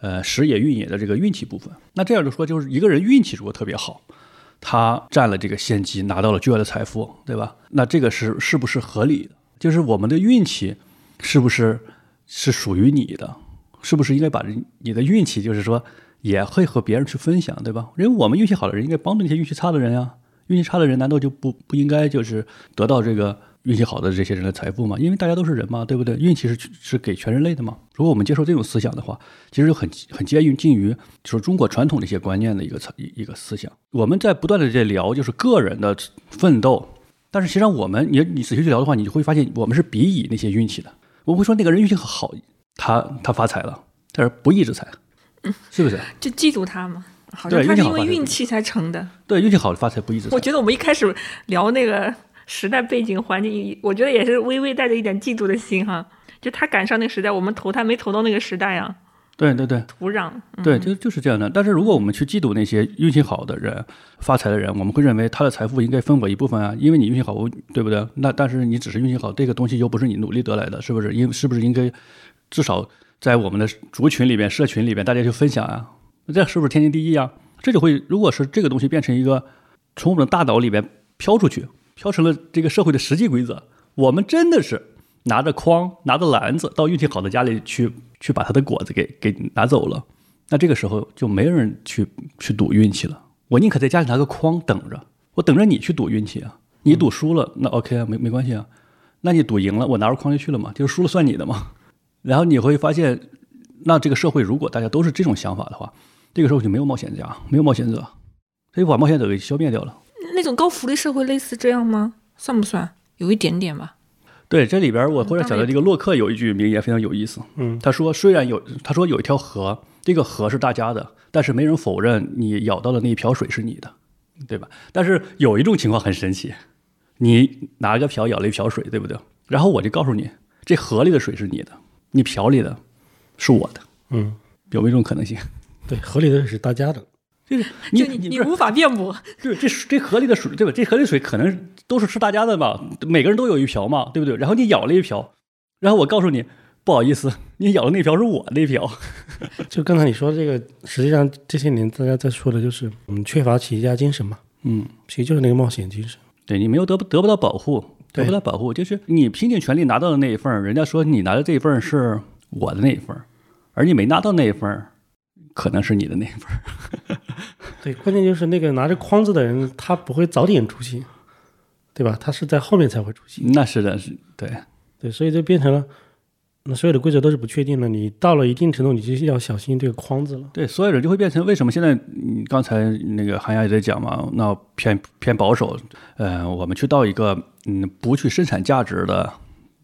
呃，时也运也的这个运气部分。那这样就说，就是一个人运气如果特别好，他占了这个先机，拿到了巨额的财富，对吧？那这个是是不是合理的？就是我们的运气是不是是属于你的？是不是应该把你的运气，就是说也会和别人去分享，对吧？因为我们运气好的人应该帮助那些运气差的人呀。运气差的人难道就不不应该就是得到这个？运气好的这些人的财富嘛，因为大家都是人嘛，对不对？运气是是给全人类的嘛。如果我们接受这种思想的话，其实就很很接近于就是中国传统的一些观念的一个一一个思想。我们在不断的在聊，就是个人的奋斗。但是实际上我们，你你仔细去聊的话，你就会发现我们是鄙夷那些运气的。我们会说那个人运气好，他他发财了，但是不义之财，是不是？就嫉妒他嘛，好像他是因为运气才成的。对，运气好发财不义之财我。觉得我们一开始聊那个时代背景环境，我觉得也是微微带着一点嫉妒的心哈。就他赶上那个时代，我们投他没投到那个时代啊，对对对土壤。嗯对，就就是这样的。但是如果我们去嫉妒那些运气好的人、发财的人，我们会认为他的财富应该分我一部分啊，因为你运气好，我对不对？那但是你只是运气好，这个东西又不是你努力得来的，是不是？应是不是应该至少在我们的族群里边、社群里边，大家去分享啊？这是不是天经地义啊？这就会，如果是这个东西变成一个从我们的大脑里边飘出去，飘成了这个社会的实际规则，我们真的是拿着筐、拿着篮子到运气好的家里去，去把他的果子给给拿走了。那这个时候就没人去去赌运气了。我宁可在家里拿个筐等着，我等着你去赌运气啊。你赌输了，那 OK 啊，没没关系啊。那你赌赢了，我拿着筐就去了嘛，就是输了算你的嘛。*laughs* 然后你会发现，那这个社会如果大家都是这种想法的话，这个社会就没有冒险家，没有冒险者，所以把冒险者给消灭掉了。那种高福利社会类似这样吗？算不算？有一点点吧。对，这里边我忽然想到这个洛克有一句名言非常有意思，嗯，他说虽然有他说有一条河，这个河是大家的，但是没人否认你舀到的那一瓢水是你的，对吧？但是有一种情况很神奇，你拿了个瓢舀了一瓢水，对不对？然后我就告诉你，这河里的水是你的，你瓢里的是我的，嗯，有没有这种可能性？对，河里的水是大家的，就是你 *laughs* 就你你你无法辩驳。*laughs* 对，这水这河里的水，对吧？这河里的水可能都是吃大家的嘛，每个人都有一瓢嘛，对不对？然后你舀了一瓢，然后我告诉你，不好意思，你舀的那瓢是我那瓢。*laughs* 就刚才你说这个，实际上这些年大家在说的就是我们缺乏企业家精神嘛，嗯，其实就是那个冒险精神。对你没有得不得不到保护，得不到保护，就是你拼尽全力拿到的那一份，人家说你拿的这一份是我的那一份，而你没拿到那一份儿，可能是你的那一份儿。*laughs* 对，关键就是那个拿着筐子的人，他不会早点出现，对吧？他是在后面才会出现。那是的，是对，对，所以就变成了，那所有的规则都是不确定的。你到了一定程度，你就要小心这个筐子了。对，所有人就会变成为什么现在你刚才那个韩亚也在讲嘛，那偏偏保守，呃，我们去到一个嗯不去生产价值的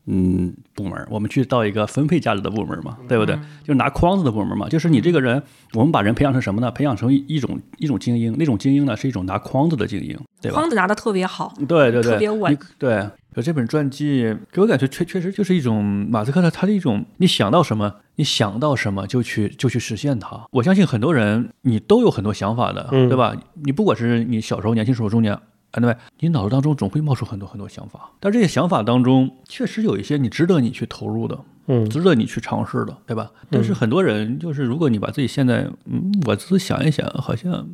嗯部门，我们去到一个分配价值的部门嘛，对不对？就是拿框子的部门嘛，就是你这个人，我们把人培养成什么呢？培养成一一种一种精英，那种精英呢是一种拿框子的精英，对吧？框子拿的特别好，对对对，特别稳对，有这本传记给我感觉确确实就是一种马斯克的他的一种，你想到什么，你想到什么就去就去实现它。我相信很多人你都有很多想法的，嗯对吧？你不管是你小时候、年轻时候、中年。啊，对吧？你脑子当中总会冒出很多很多想法，但这些想法当中，确实有一些你值得你去投入的，嗯，值得你去尝试的，对吧？但是很多人就是，如果你把自己现在，嗯，我只是想一想，好像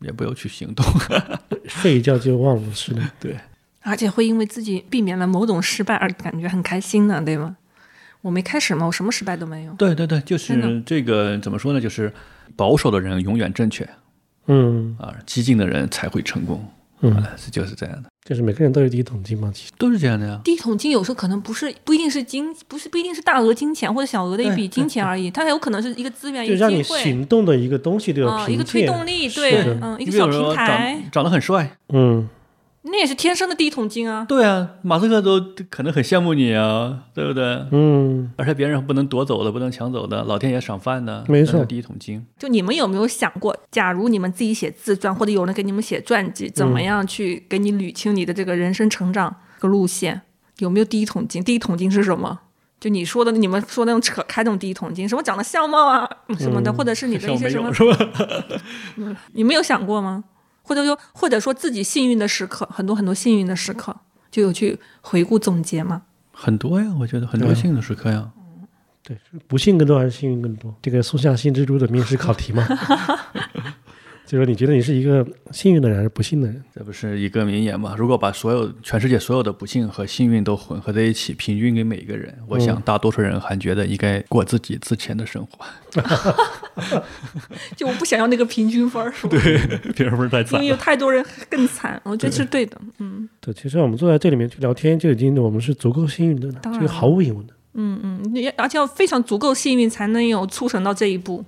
也不要去行动。*laughs* 睡一觉就忘了是的。对，而且会因为自己避免了某种失败而感觉很开心呢，对吗？我没开始嘛，我什么失败都没有。对对对，就是这个怎么说呢？就是保守的人永远正确嗯啊，激进的人才会成功嗯，啊，是就是这样的，就是每个人都有第一桶金嘛，其实。都是这样的呀。第一桶金有时候可能不是不一定是金，不是不一定是大额金钱或者小额的一笔金钱而已，它还有可能是一个资源，一就让你个机会，行动的一个东西对吧啊、一个推。动力，对，嗯，一个小平台，长长得很帅，嗯，那也是天生的第一桶金啊。对啊，马斯克都可能很羡慕你啊，对不对？嗯，而且别人不能夺走的，不能抢走的，老天爷赏饭的，没错第一桶金。就你们有没有想过，假如你们自己写自传，或者有人给你们写传记，怎么样去给你捋清你的这个人生成长个路线？有没有第一桶金？第一桶金是什么？就你说的，你们说那种扯开那种第一桶金，什么长得相貌啊什么的，或者是你的一些什么？*laughs* 你们有想过吗？或者说，或者说自己幸运的时刻，很多很多幸运的时刻，就有去回顾总结吗？很多呀，我觉得很多幸运的时刻呀。对，不幸更多还是幸运更多？这个松下幸之助的面试考题嘛，*laughs* 就说你觉得你是一个幸运的人还是不幸的人？这不是一个名言吗？如果把所有全世界所有的不幸和幸运都混合在一起，平均给每一个人，我想大多数人还觉得应该过自己之前的生活。*laughs* 就我不想要那个平均分儿，是吧？别人不是太因为有太多人更惨，我觉得是对的。嗯对，其实我们坐在这里面去聊天，就已经我们是足够幸运的了，当然这个毫无疑问的。嗯嗯，你而且要非常足够幸运，才能有促成到这一步。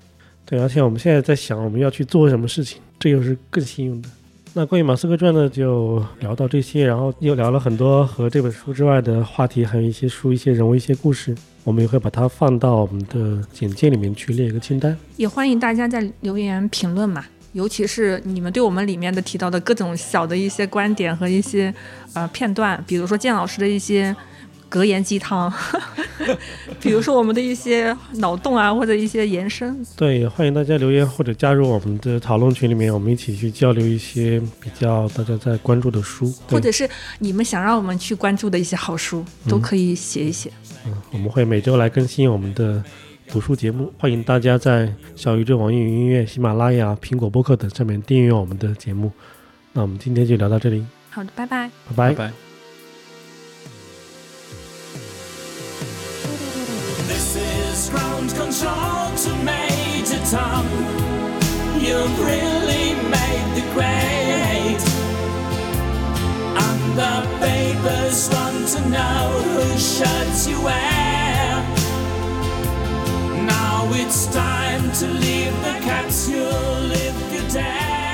对，而且我们现在在想我们要去做什么事情，这又是更幸运的。那关于马斯克传呢，就聊到这些，然后又聊了很多和这本书之外的话题，还有一些书、一些人物、一些故事。我们也会把它放到我们的简介里面去列一个清单。也欢迎大家在留言评论嘛，尤其是你们对我们里面的提到的各种小的一些观点和一些呃片段，比如说建老师的一些。格言鸡汤，*laughs* 比如说我们的一些脑洞啊，或者一些延伸。对，欢迎大家留言或者加入我们的讨论群里面，我们一起去交流一些比较大家在关注的书，或者是你们想让我们去关注的一些好书，都可以写一写。嗯，我们会每周来更新我们的读书节目，欢迎大家在小宇宙、网易云音乐、喜马拉雅、苹果播客等上面订阅我们的节目。那我们今天就聊到这里。好的，拜拜，拜拜。Control to Major Tom. You've really made the grade. And the papers want to know who shirts you wear. Now it's time to leave the capsule if you dare.